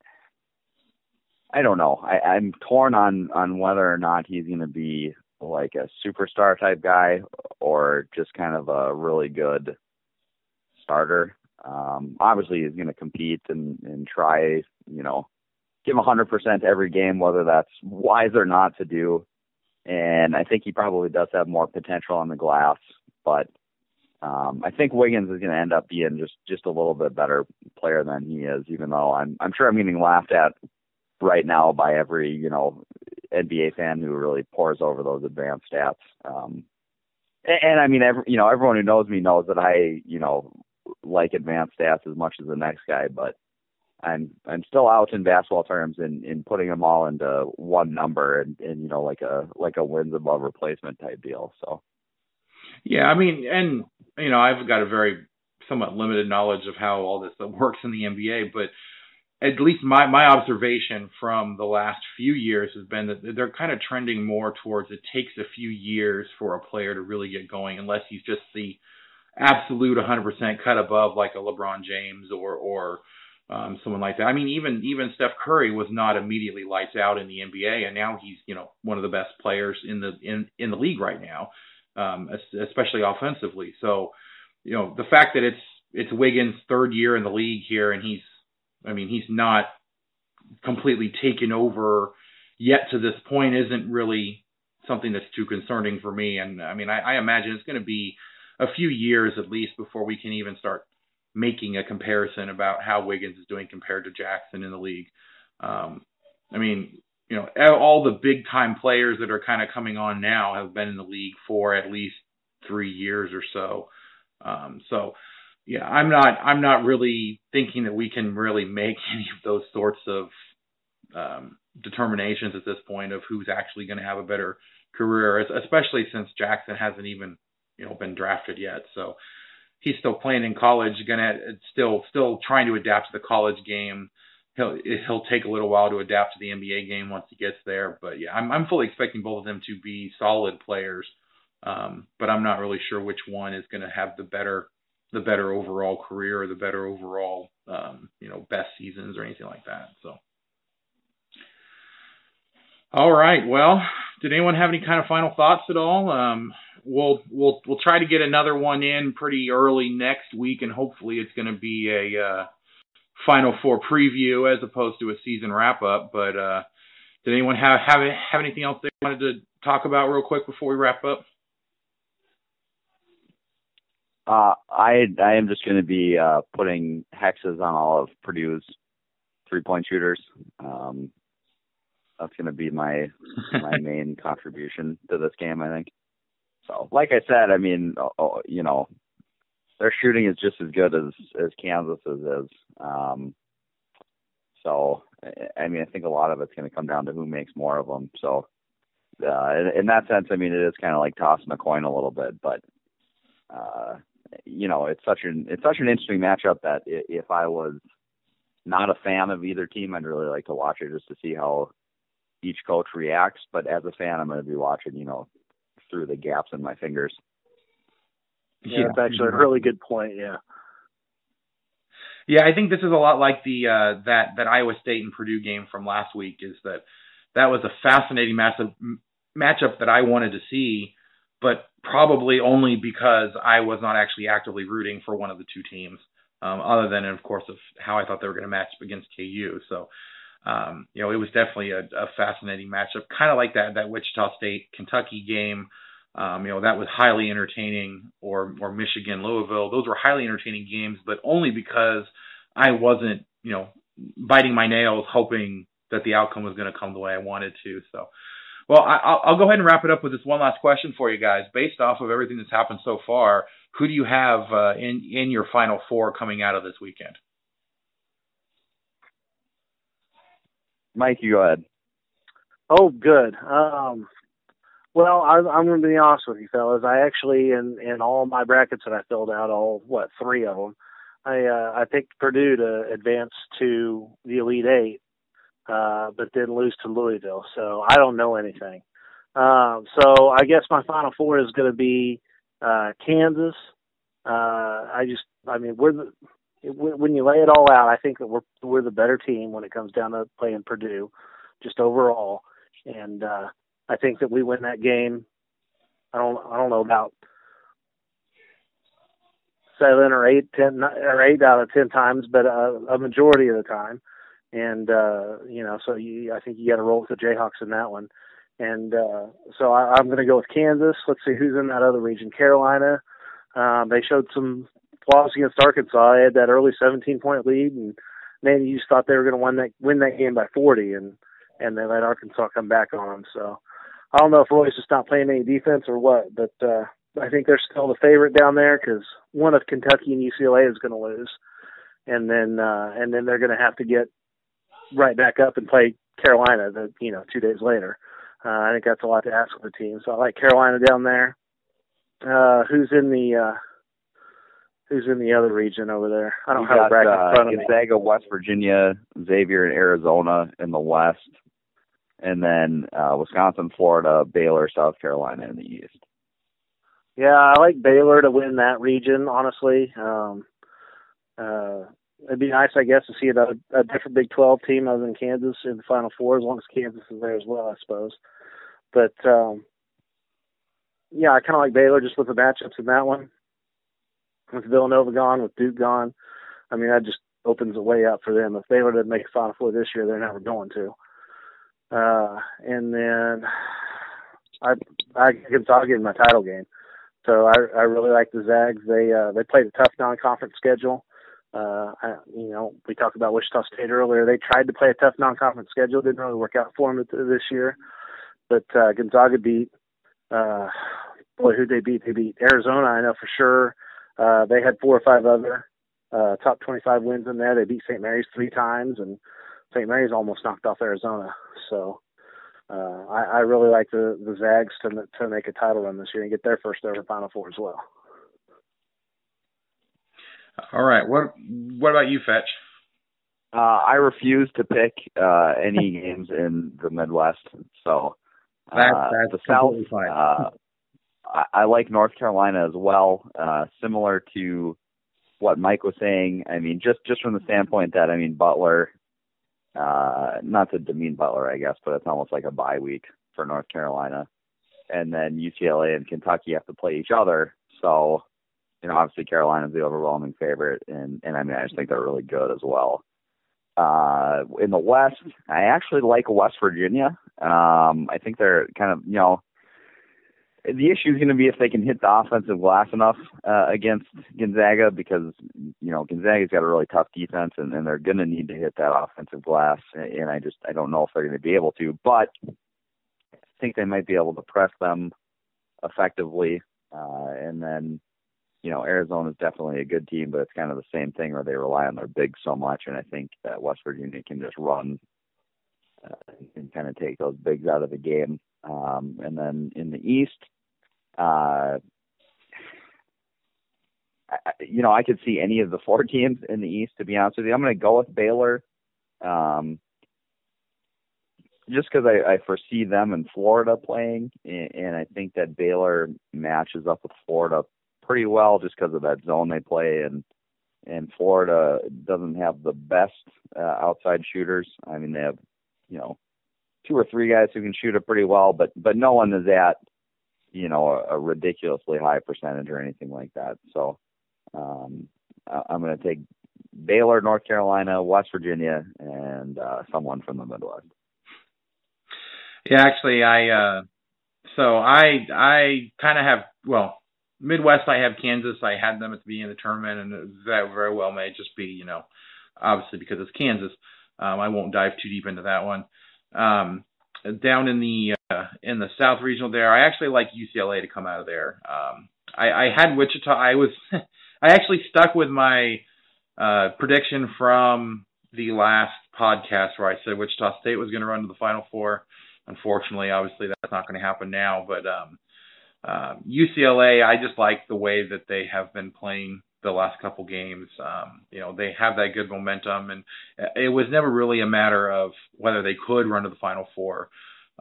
I don't know. I, I'm torn on on whether or not he's going to be like a superstar type guy or just kind of a really good starter. Um, obviously, he's going to compete and and try, you know, give 100% every game, whether that's wise or not to do. And I think he probably does have more potential on the glass, but um, I think Wiggins is going to end up being just just a little bit better player than he is, even though I'm I'm sure I'm getting laughed at right now by every you know NBA fan who really pores over those advanced stats. Um, and, and I mean, every, you know, everyone who knows me knows that I you know like advanced stats as much as the next guy, but I'm I'm still out in basketball terms in in putting them all into one number and and you know like a like a wins above replacement type deal. So. Yeah, I mean, and you know, I've got a very somewhat limited knowledge of how all this works in the NBA, but at least my my observation from the last few years has been that they're kind of trending more towards it takes a few years for a player to really get going unless he's just the absolute 100% cut above like a LeBron James or or um, someone like that. I mean, even even Steph Curry was not immediately lights out in the NBA, and now he's you know one of the best players in the in in the league right now, um, especially offensively. So, you know, the fact that it's it's Wiggins' third year in the league here, and he's I mean, he's not completely taken over yet to this point isn't really something that's too concerning for me. And I mean, I, I imagine it's going to be a few years at least before we can even start making a comparison about how Wiggins is doing compared to Jackson in the league. Um, I mean, you know, all the big time players that are kind of coming on now have been in the league for at least three years or so. Um, so, yeah, I'm not I'm not really thinking that we can really make any of those sorts of um, determinations at this point of who's actually going to have a better career, especially since Jackson hasn't even you know been drafted yet. So he's still playing in college, gonna still still trying to adapt to the college game. He'll he'll take a little while to adapt to the NBA game once he gets there. But yeah, I'm I'm fully expecting both of them to be solid players. Um, but I'm not really sure which one is going to have the better the better overall career or the better overall um, you know best seasons or anything like that. So. All right. Well, did anyone have any kind of final thoughts at all? Um, we'll we'll we'll try to get another one in pretty early next week, and hopefully it's going to be a uh, Final Four preview as opposed to a season wrap up. But uh, did anyone have have have anything else they wanted to talk about real quick before we wrap up? Uh, I I am just going to be uh, putting hexes on all of Purdue's three point shooters. Um, that's going to be my my main contribution to this game. I think. So, like I said, I mean, you know, their shooting is just as good as as Kansas's is. Um, so, I mean, I think a lot of it's going to come down to who makes more of them. So, uh, in, in that sense, I mean, it is kind of like tossing a coin a little bit, but uh, you know, it's such an it's such an interesting matchup that if I was not a fan of either team, I'd really like to watch it just to see how each coach reacts. But as a fan, I'm going to be watching, you know, through the gaps in my fingers. Yeah, that's actually a really good point. Yeah. Yeah, I think this is a lot like the uh, that that Iowa State and Purdue game from last week. Is that that was a fascinating massive matchup that I wanted to see, but probably only because I was not actually actively rooting for one of the two teams, um, other than of course of how I thought they were going to match up against KU. So, um, you know, it was definitely a, a fascinating matchup, kind of like that that Wichita State Kentucky game. Um, you know, that was highly entertaining, or or Michigan Louisville. Those were highly entertaining games, but only because I wasn't, you know, biting my nails hoping that the outcome was going to come the way I wanted to. So, well, I, will go ahead and wrap it up with this one last question for you guys. Based off of everything that's happened so far, who do you have uh, in in your final four coming out of this weekend? Mike, you go ahead. Oh, good. Um, well, I, I'm going to be honest with you, fellas. I actually, in in all my brackets that I filled out, all what three of them, I uh, I picked Purdue to advance to the Elite Eight, uh, but then lose to Louisville. So I don't know anything. Um, so I guess my Final Four is going to be uh, Kansas. Uh, I just, I mean, we're the when you lay it all out, I think that we're we're the better team when it comes down to playing Purdue, just overall. And uh, I think that we win that game. I don't I don't know about seven or eight, ten or eight out of ten times, but uh, a majority of the time. And uh, you know, so you, I think you got to roll with the Jayhawks in that one. And uh, so I, I'm going to go with Kansas. Let's see who's in that other region. Carolina. Um, they showed some flaws against Arkansas. They had that early 17 point lead, and man, you just thought they were going to win that win that game by 40, and and they let Arkansas come back on them. So I don't know if Roy's just not playing any defense or what, but uh, I think they're still the favorite down there because one of Kentucky and UCLA is going to lose, and then uh, and then they're going to have to get right back up and play Carolina. The you know two days later. Uh, I think that's a lot to ask of the team. So I like Carolina down there. Uh, who's in the uh, who's in the other region over there? I don't you have got, a bracket uh, in front of Gonzaga, me. West Virginia, Xavier, and Arizona in the West and then uh, Wisconsin, Florida, Baylor, South Carolina in the East. Yeah, I like Baylor to win that region. Honestly, um, uh, it'd be nice, I guess, to see a, a different Big 12 team other than Kansas in the Final Four, as long as Kansas is there as well, I suppose. But um, yeah, I kind of like Baylor just with the matchups in that one. With Villanova gone, with Duke gone, I mean that just opens the way up for them. If Baylor doesn't make a Final Four this year, they're never going to. Uh, and then I I Gonzaga in my title game. So I I really like the Zags. They uh they played a tough non conference schedule. Uh, I, you know, we talked about Wichita State earlier. They tried to play a tough non-conference schedule, didn't really work out for them this year. But uh, Gonzaga beat, uh, boy, who they beat? They beat Arizona, I know for sure. Uh, they had four or five other uh, top 25 wins in there. They beat St. Mary's three times, and St. Mary's almost knocked off Arizona. So uh, I, I really like the the Zags to to make a title run this year and get their first ever Final Four as well. All right. What what about you, Fetch? Uh, I refuse to pick uh, any games in the Midwest. So uh, That- that's the South. fine. Uh, I, I like North Carolina as well. Uh, similar to what Mike was saying. I mean, just just from the standpoint that I mean Butler. Uh, not to demean Butler, I guess, but it's almost like a bye week for North Carolina. And then UCLA and Kentucky have to play each other. So, you know, obviously Carolina's the overwhelming favorite, and and I mean I just think they're really good as well. Uh, in the West, I actually like West Virginia. Um, I think they're kind of you know the issue is going to be if they can hit the offensive glass enough uh, against Gonzaga because you know Gonzaga's got a really tough defense and, and they're going to need to hit that offensive glass. And I just I don't know if they're going to be able to but I think they might be able to press them effectively. Uh, and then you know Arizona is definitely a good team but it's kind of the same thing where they rely on their big so much. And I think that West Virginia can just run uh, and kind of take those bigs out of the game um, and then in the East, uh, you know, I could see any of the four teams in the East. To be honest with you, I'm going to go with Baylor, um, just because I, I foresee them in Florida playing, and, and I think that Baylor matches up with Florida pretty well, just because of that zone they play, and and Florida doesn't have the best uh, outside shooters. I mean, they have, you know, two or three guys who can shoot it pretty well, but but no one is at you know a, a ridiculously high percentage or anything like that. So um, I'm going to take Baylor, North Carolina, West Virginia, and uh, someone from the Midwest. Yeah, actually, I uh, so I I kind of have well Midwest. I have Kansas. I had them at the beginning of the tournament, and that very well may just be you know obviously because it's Kansas. Um, I won't dive too deep into that one. Um, down in the uh, in the South Regional there, I actually like UCLA to come out of there. Um, I, I had Wichita. I was I actually stuck with my uh, prediction from the last podcast where I said Wichita State was going to run to the Final Four. Unfortunately, obviously that's not going to happen now. But um, uh, UCLA, I just like the way that they have been playing the last couple games. Um, you know, they have that good momentum, and it was never really a matter of whether they could run to the Final Four.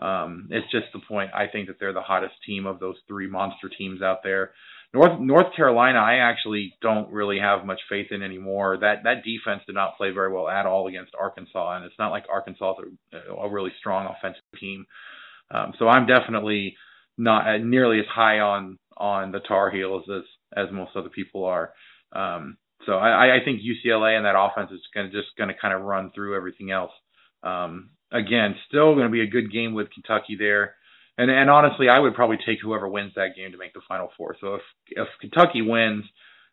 Um, it's just the point. I think that they're the hottest team of those three monster teams out there. North North Carolina, I actually don't really have much faith in anymore. That that defense did not play very well at all against Arkansas, and it's not like Arkansas is a, a really strong offensive team. Um, so I'm definitely not nearly as high on on the Tar Heels as as most other people are. Um, so I, I think UCLA and that offense is going to just going to kind of run through everything else. Um, again, still going to be a good game with Kentucky there. And and honestly, I would probably take whoever wins that game to make the Final Four. So if if Kentucky wins,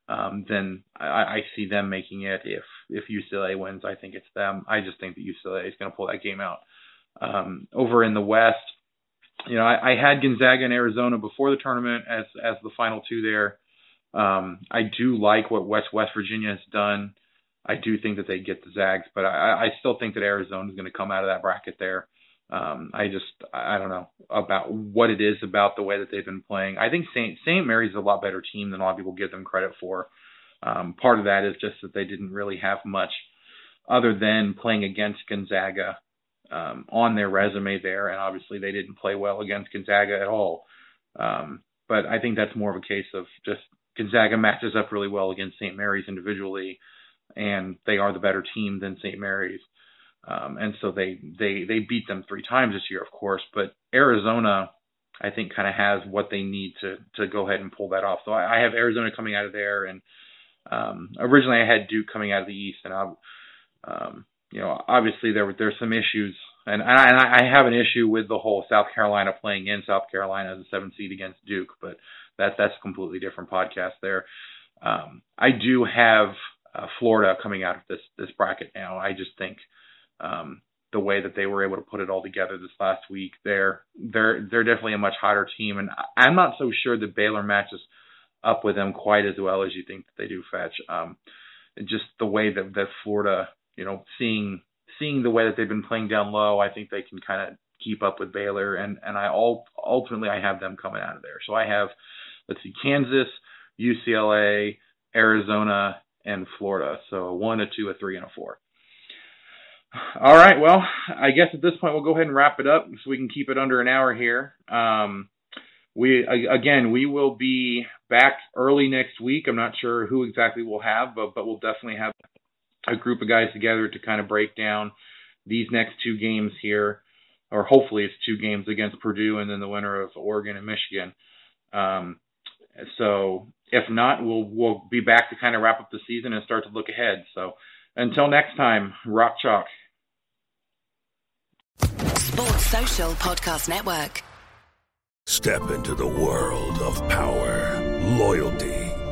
um, then I, I see them making it. If if UCLA wins, I think it's them. I just think that UCLA is going to pull that game out. Um, over in the West, you know, I, I had Gonzaga and Arizona before the tournament as as the final two there. Um, I do like what West West Virginia has done. I do think that they get the Zags, but I, I still think that Arizona is going to come out of that bracket there. Um, I just I don't know about what it is about the way that they've been playing. I think Saint Saint Mary's is a lot better team than a lot of people give them credit for. Um, part of that is just that they didn't really have much other than playing against Gonzaga um, on their resume there, and obviously they didn't play well against Gonzaga at all. Um, but I think that's more of a case of just Gonzaga matches up really well against St. Mary's individually, and they are the better team than St. Mary's. Um, and so they, they, they beat them three times this year, of course, but Arizona, I think kind of has what they need to, to go ahead and pull that off. So I, I have Arizona coming out of there. And, um, originally I had Duke coming out of the East and I, um, you know, obviously there were, there's some issues and, and I, I have an issue with the whole South Carolina playing in South Carolina as a seven seed against Duke, but that, that's a completely different podcast there. Um, I do have uh, Florida coming out of this this bracket now. I just think um, the way that they were able to put it all together this last week, they're they're they're definitely a much hotter team, and I'm not so sure that Baylor matches up with them quite as well as you think that they do. Fetch, um, just the way that that Florida, you know, seeing seeing the way that they've been playing down low, I think they can kind of keep up with Baylor, and and I all ultimately I have them coming out of there. So I have let's see, Kansas, UCLA, Arizona, and Florida. So a one, a two, a three, and a four. All right. Well, I guess at this point we'll go ahead and wrap it up so we can keep it under an hour here. Um, we again we will be back early next week. I'm not sure who exactly we'll have, but but we'll definitely have a group of guys together to kind of break down these next two games here, or hopefully it's two games against Purdue and then the winner of Oregon and Michigan. Um, so if not, we'll we'll be back to kind of wrap up the season and start to look ahead. So until next time, rock chalk. Sports Social Podcast Network. Step into the world of power, loyalty,